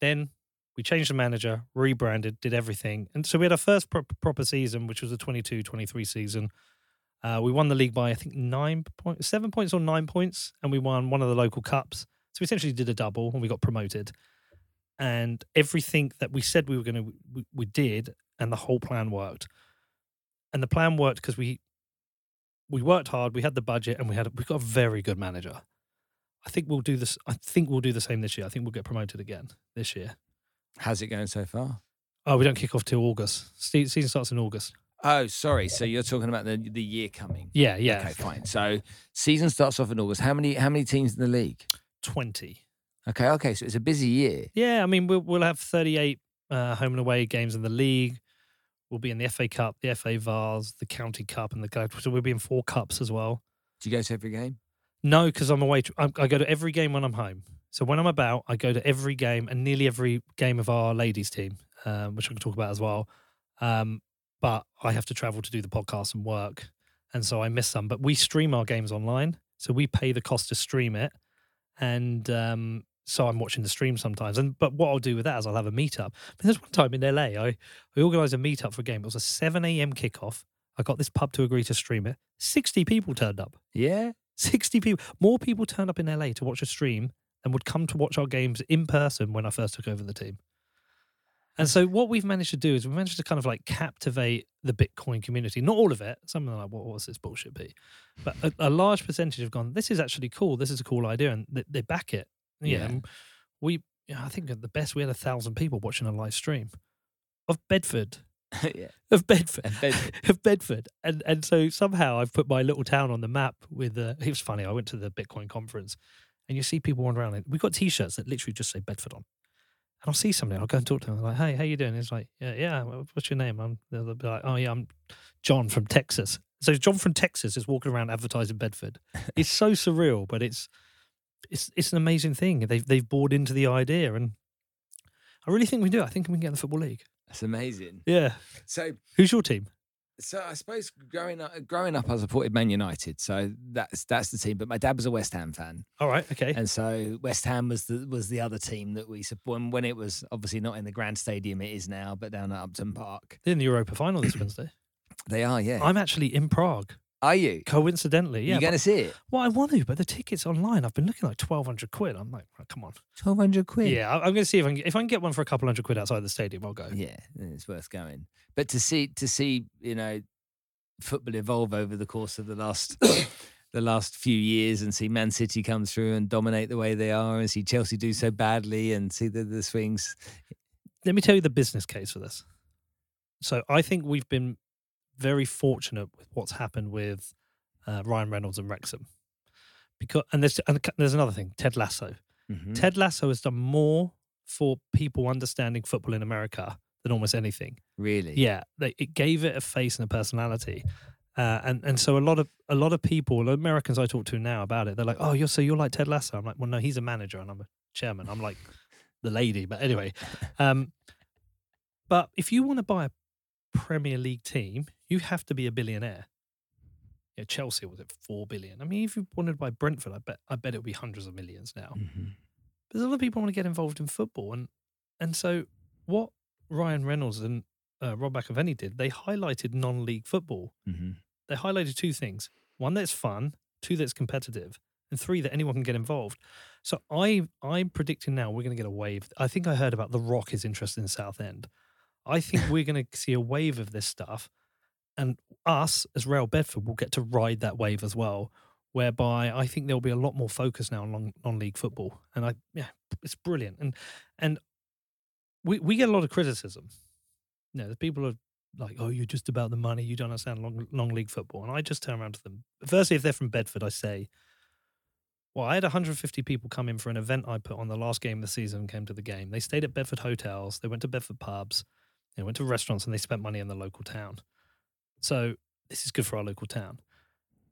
Then we changed the manager, rebranded, did everything, and so we had our first pro- proper season, which was the 22-23 season. Uh, we won the league by I think nine points, seven points or nine points, and we won one of the local cups. So we essentially did a double, and we got promoted. And everything that we said we were going to, we, we did, and the whole plan worked. And the plan worked because we we worked hard, we had the budget, and we had we got a very good manager. I think we'll do this. I think we'll do the same this year. I think we'll get promoted again this year. How's it going so far? Oh, we don't kick off till August. Se- Season starts in August. Oh, sorry. So you're talking about the the year coming. Yeah, yeah. Okay, fine. So season starts off in August. How many how many teams in the league? Twenty. Okay, okay. So it's a busy year. Yeah, I mean we'll we'll have thirty-eight uh, home and away games in the league. We'll be in the FA Cup, the FA Vase, the County Cup, and the so we'll be in four cups as well. Do you go to every game? No, because I'm away. To, I, I go to every game when I'm home. So when I'm about, I go to every game and nearly every game of our ladies team, um, which I can talk about as well. Um, but I have to travel to do the podcast and work, and so I miss some. But we stream our games online, so we pay the cost to stream it, and um, so I'm watching the stream sometimes. And but what I'll do with that is I'll have a meetup. But there's one time in LA, I I organised a meetup for a game. It was a 7 a.m. kickoff. I got this pub to agree to stream it. 60 people turned up. Yeah. 60 people. More people turned up in LA to watch a stream than would come to watch our games in person when I first took over the team. And so what we've managed to do is we've managed to kind of like captivate the Bitcoin community. Not all of it. Some of them are like, what was this bullshit be? But a, a large percentage have gone, this is actually cool. This is a cool idea. And they, they back it. Yeah. Yeah. we, I think at the best, we had a thousand people watching a live stream of Bedford. yeah. Of Bedford And Bedford. of Bedford, and and so somehow I've put my little town on the map. With uh, it was funny. I went to the Bitcoin conference, and you see people wandering around. and We've got T-shirts that literally just say Bedford on, and I'll see somebody. I'll go and talk to them. I'm like, "Hey, how you doing?" He's like, "Yeah, yeah. What's your name?" I'm. They'll be like, "Oh yeah, I'm John from Texas." So John from Texas is walking around advertising Bedford. It's so surreal, but it's it's it's an amazing thing. They've they've bought into the idea, and I really think we do. I think we can get in the football league. That's amazing. Yeah. So Who's your team? so I suppose growing up growing up I supported Man United. So that's that's the team. But my dad was a West Ham fan. All right. Okay. And so West Ham was the was the other team that we support when, when it was obviously not in the grand stadium it is now, but down at Upton Park. They're in the Europa final this Wednesday. They are, yeah. I'm actually in Prague, are you? coincidentally. Yeah, You're going to see it? well, I want to, but the tickets online. I've been looking like twelve hundred quid. I'm like, oh, come on. Twelve hundred quid. Yeah, I- I'm going to see if I can if I can get one for a couple hundred quid outside the stadium. I'll go. Yeah, it's worth going. But to see to see you know football evolve over the course of the last the last few years and see Man City come through and dominate the way they are and see Chelsea do so badly and see the, the swings. Let me tell you the business case for this. So I think we've been very fortunate with what's happened with uh, Ryan Reynolds and Wrexham. Because and there's and there's another thing, Ted Lasso. Mhm. Ted Lasso has done more for people understanding football in America than almost anything. Really? Yeah, they, it gave it a face and a personality. Uh, and and so a lot of a lot of people, a lot of Americans I talk to now about it, they're like, "Oh, you're so you're like Ted Lasso." I'm like, "Well, no, he's a manager and I'm a chairman. I'm like the lady." But anyway, um, but if you want to buy a Premier League team, you have to be a billionaire. Know, Chelsea was at four billion. I mean, if you wanted to buy Brentford, I bet I bet it would be hundreds of millions now. Mhm. There's a lot of people want to get involved in football, and and so what Ryan Reynolds and uh, Rob McElhenney did, they highlighted non-league football. Mhm. They highlighted two things: one that's fun, two that's competitive, and three that anyone can get involved. So I I'm predicting now we're going to get a wave. I think I heard about The Rock is interested in Southend. I think we're going to see a wave of this stuff, and us as Real Bedford will get to ride that wave as well. Whereby I think there'll be a lot more focus now on non- non-league football, and I yeah, it's brilliant. And and we we get a lot of criticism. You know, the people are like, "Oh, you're just about the money. You don't understand long long league football." And I just turn around to them. Firstly, if they're from Bedford, I say, "Well, I had 150 people come in for an event I put on the last game of the season. Came to the game. They stayed at Bedford hotels. They went to Bedford pubs. They went to restaurants, and they spent money in the local town. So this is good for our local town."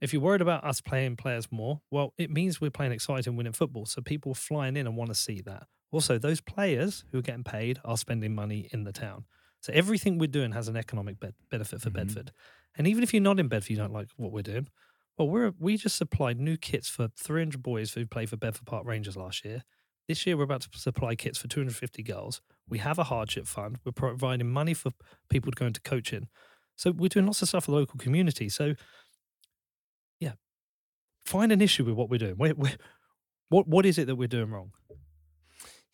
If you're worried about us playing players more, well, it means we're playing exciting, winning football. So people are flying in and want to see that. Also, those players who are getting paid are spending money in the town. So everything we're doing has an economic be- benefit for Mhm. Bedford. And even if you're not in Bedford, you don't like what we're doing. Well, we're we just supplied new kits for 300 boys who played for Bedford Park Rangers last year. This year, we're about to supply kits for 250 girls. We have a hardship fund. We're providing money for people to go into coaching. So we're doing lots of stuff for the local community. So, yeah, find an issue with what we're doing. We're, we're, what what is it that we're doing wrong?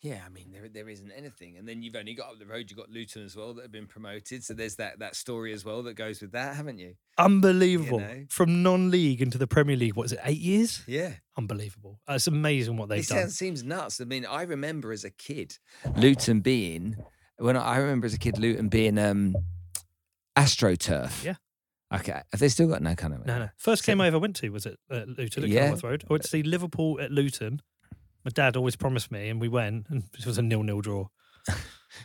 Yeah, I mean there there isn't anything, and then you've only got up the road. You've got Luton as well that have been promoted, so there's that that story as well that goes with that, haven't you? Unbelievable. know? From non-league into the Premier League, what is it, eight years? Yeah, Unbelievable. Uh, It's amazing what they've it done. sounds, seems nuts. I mean, I remember as a kid, Luton being when I, I remember as a kid, Luton being um, AstroTurf. Yeah. Okay, have they still got no kind of? No, no. First game I ever went to was at uh, Luton at Yeah. Kenilworth Road. I went to see Liverpool at Luton. My dad always promised me, and we went, and it was a nil-nil draw.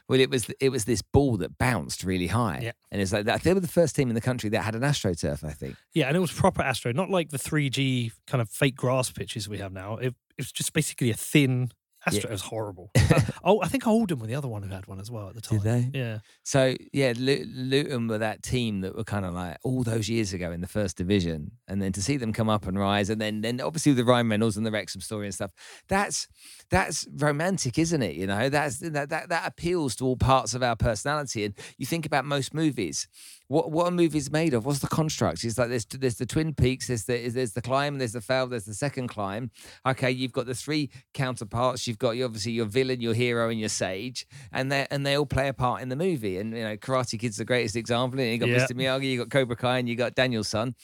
Well, it was it was this ball that bounced really high, Yeah. and it's like that. They were the first team in the country that had an AstroTurf. I think. Yeah, and it was proper Astro, not like the 3G kind of fake grass pitches we have now. It, it was just basically a thin Astro. It was horrible. Uh, oh, I think Oldham were the other one who had one as well at the time. Did they? Yeah. So yeah, Lu- Luton were that team that were kind of like all those years ago in the first division, and then to see them come up and rise, and then then obviously with the Ryan Reynolds and the Wrexham story and stuff. That's that's romantic, isn't it? You know, that's that that that appeals to all parts of our personality. And you think about most movies. What what are movies made of? What's the construct? It's like there's there's the Twin Peaks, there's the there's the climb, there's the fail, there's the second climb. Okay, you've got the three counterparts. You've got your, obviously your villain, your hero, and your sage, and they and they all play a part in the movie. And you know, Karate Kid's the greatest example. And you got Yeah. Mr. Miyagi, you got Cobra Kai, and you got Daniel-san.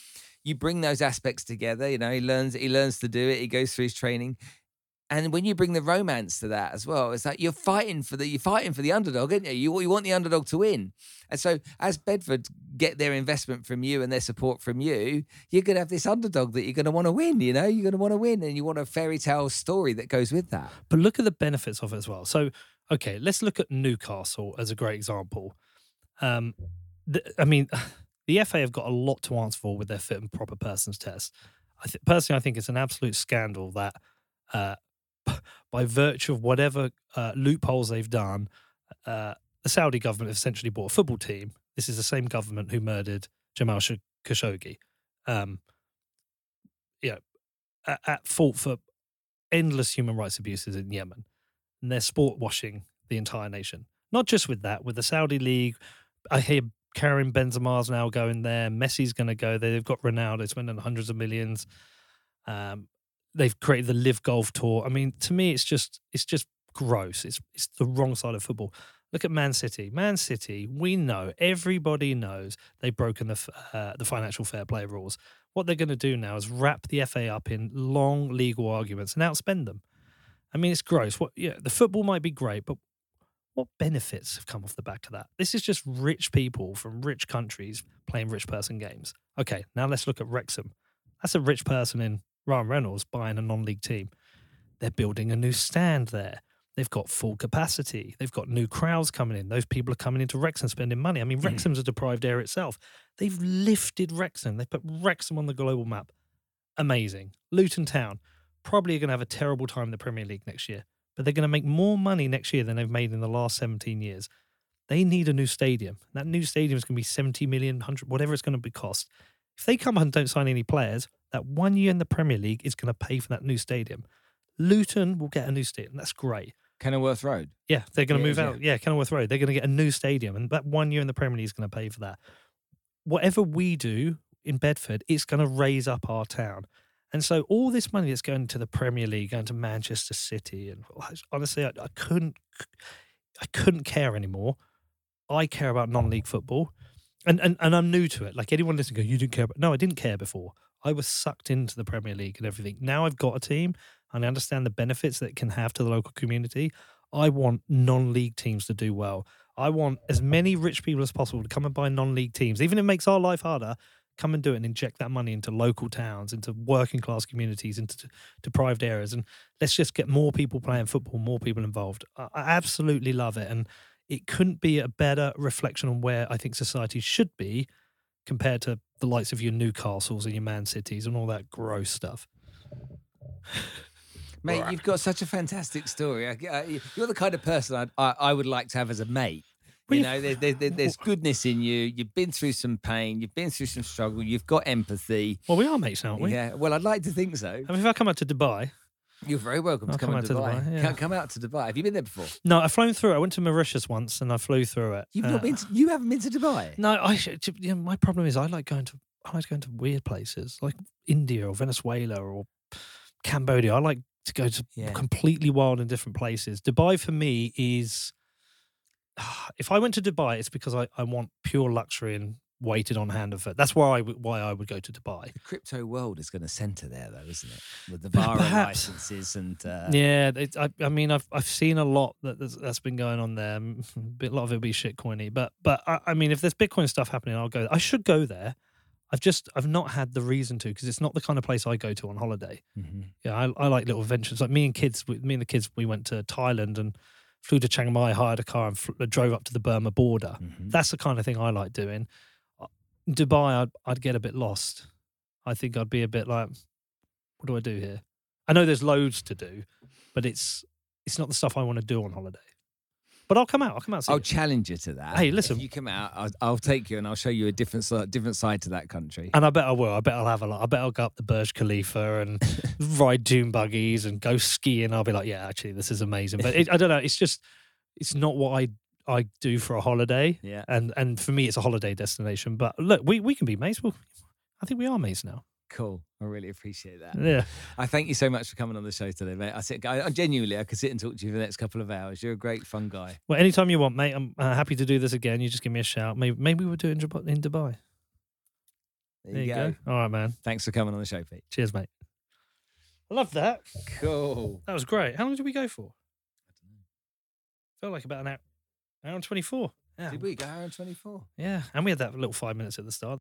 You bring those aspects together. You know, he learns he learns to do it. He goes through his training. And when you bring the romance to that as well, it's like you're fighting for the you're fighting for the underdog, aren't you? You, you want the underdog to win. And so as Bedford get their investment from you and their support from you, you're gonna have this underdog that you're gonna want to win, you know? You're gonna want to win and you want a fairy tale story that goes with that. But look at the benefits of it as well. So, okay, let's look at Newcastle as a great example. Um, the, I mean, the FA have got a lot to answer for with their fit and proper persons test. I th- personally, I think it's an absolute scandal that, uh, by virtue of whatever uh, loopholes they've done, uh, the Saudi government have essentially bought a football team. This is the same government who murdered Jamal Khashoggi. Um, yeah, at, at fault for endless human rights abuses in Yemen. And they're sport washing the entire nation. Not just with that, with the Saudi League. I hear Karim Benzema's now going there. Messi's going to go there. They've got Ronaldo spending hundreds of millions. Um, they've created the LIV Golf Tour. I mean, to me, it's just it's just gross. It's it's the wrong side of football. Look at Man City. Man City, we know, everybody knows they've broken the uh, the financial fair play rules. What they're going to do now is wrap the FA up in long legal arguments and outspend them. I mean, it's gross. What? Yeah, the football might be great, but what benefits have come off the back of that? This is just rich people from rich countries playing rich person games. Okay, now let's look at Wrexham. That's a rich person in Ryan Reynolds buying a non-league team. They're building a new stand there. They've got full capacity. They've got new crowds coming in. Those people are coming into Wrexham spending money. I mean, hmm. Wrexham's a deprived area itself. They've lifted Wrexham. They put Wrexham on the global map. Amazing. Luton Town probably are going to have a terrible time in the Premier League next year, but they're going to make more money next year than they've made in the last 17 years. They need a new stadium. That new stadium is going to be 70 million, 100, whatever it's going to be cost. If they come and don't sign any players, that one year in the Premier League is going to pay for that new stadium. Luton will get a new stadium. That's great. Kenilworth Road. Yeah, they're going to move yeah. out. Yeah, Kenilworth Road. They're going to get a new stadium, and that one year in the Premier League is going to pay for that. Whatever we do in Bedford, it's going to raise up our town. And so all this money that's going to the Premier League, going to Manchester City, and honestly, I, I couldn't, I couldn't care anymore. I care about non-league football, and and and I'm new to it. Like anyone listening, go, you didn't care. About, no, I didn't care before. I was sucked into the Premier League and everything. Now I've got a team, and I understand the benefits that it can have to the local community. I want non-league teams to do well. I want as many rich people as possible to come and buy non-league teams, even if it makes our life harder. Come and do it and inject that money into local towns, into working class communities, into t- deprived areas, and let's just get more people playing football, more people involved. I, I absolutely love it, and it couldn't be a better reflection on where I think society should be compared to the likes of your Newcastles and your Man Cities and all that gross stuff. Mate, you've got such a fantastic story. I, I, you're the kind of person I'd, I, I would like to have as a mate. You you- know, there, there, there- there's goodness in you. You've been through some pain. You've been through some struggle. You've got empathy. Well, we are mates, aren't we? Yeah. Well, I'd like to think so. I mean, if I come out to Dubai, You're very welcome I'll to come, come out to Dubai. Dubai, yeah. Come- Come out to Dubai. Have you been there before? no, I've flown through. I went to Mauritius once and I flew through it. You've Uh, not been. To, you haven't been to Dubai. No, I should. to- You know, my problem is I like going to I like going to weird places like India or Venezuela or Cambodia. I like to go to Yeah. completely wild and different places. Dubai for me is if I went to Dubai, it's because I, I want pure luxury and waited on hand of it. That's why I would why I would go to Dubai. The crypto world is going to centre there, though, isn't it? With the VARA perhaps. licenses and uh, Yeah, it, I, I mean, I've I've seen a lot that that's, that's been going on there. A lot of it will be shitcoiny, but but I, I mean, if there's Bitcoin stuff happening, I'll go. I should go there. I've just I've not had the reason to because it's not the kind of place I go to on holiday. Mhm. Yeah, I, I like little adventures. Like me and kids, we- me and the kids, we went to Thailand and flew to Chiang Mai, hired a car, and drove up to the Burma border. Mhm. That's the kind of thing I like doing. Dubai, I'd I'd get a bit lost. I think I'd be a bit like, what do I do here? I know there's loads to do, but it's it's not the stuff I want to do on holiday. But I'll come out. I'll come out. I'll you. challenge you to that. Hey, If listen. you come out, I'll, I'll take you and I'll show you a different different side to that country. and I bet I will. I bet I'll have a lot. I bet I'll go up the Burj Khalifa and ride dune buggies and go skiing. I'll be like, yeah, actually, this is amazing. But it, I don't know. It's just, it's not what I I do for a holiday. Yeah. And and for me, it's a holiday destination. But look, we, we can be mates. Well, I think we are mates now. Cool. I really appreciate that. Yeah. I thank you so much for coming on the show today, mate. I think I, I genuinely I could sit and talk to you for the next couple of hours. You're a great fun guy. Well, anytime you want, mate, I'm uh, happy to do this again. You just give me a shout. Maybe maybe we'll do it in, Dubai- in Dubai. There, you, go. All right, man. Thanks for coming on the show, Pete. Cheers, mate. I love that. Cool. That was great. How long did we go for? I don't know. Felt like about an hour, hour and twenty four. Yeah, Did we go hour and 24? yeah, and we had that little five minutes at the start.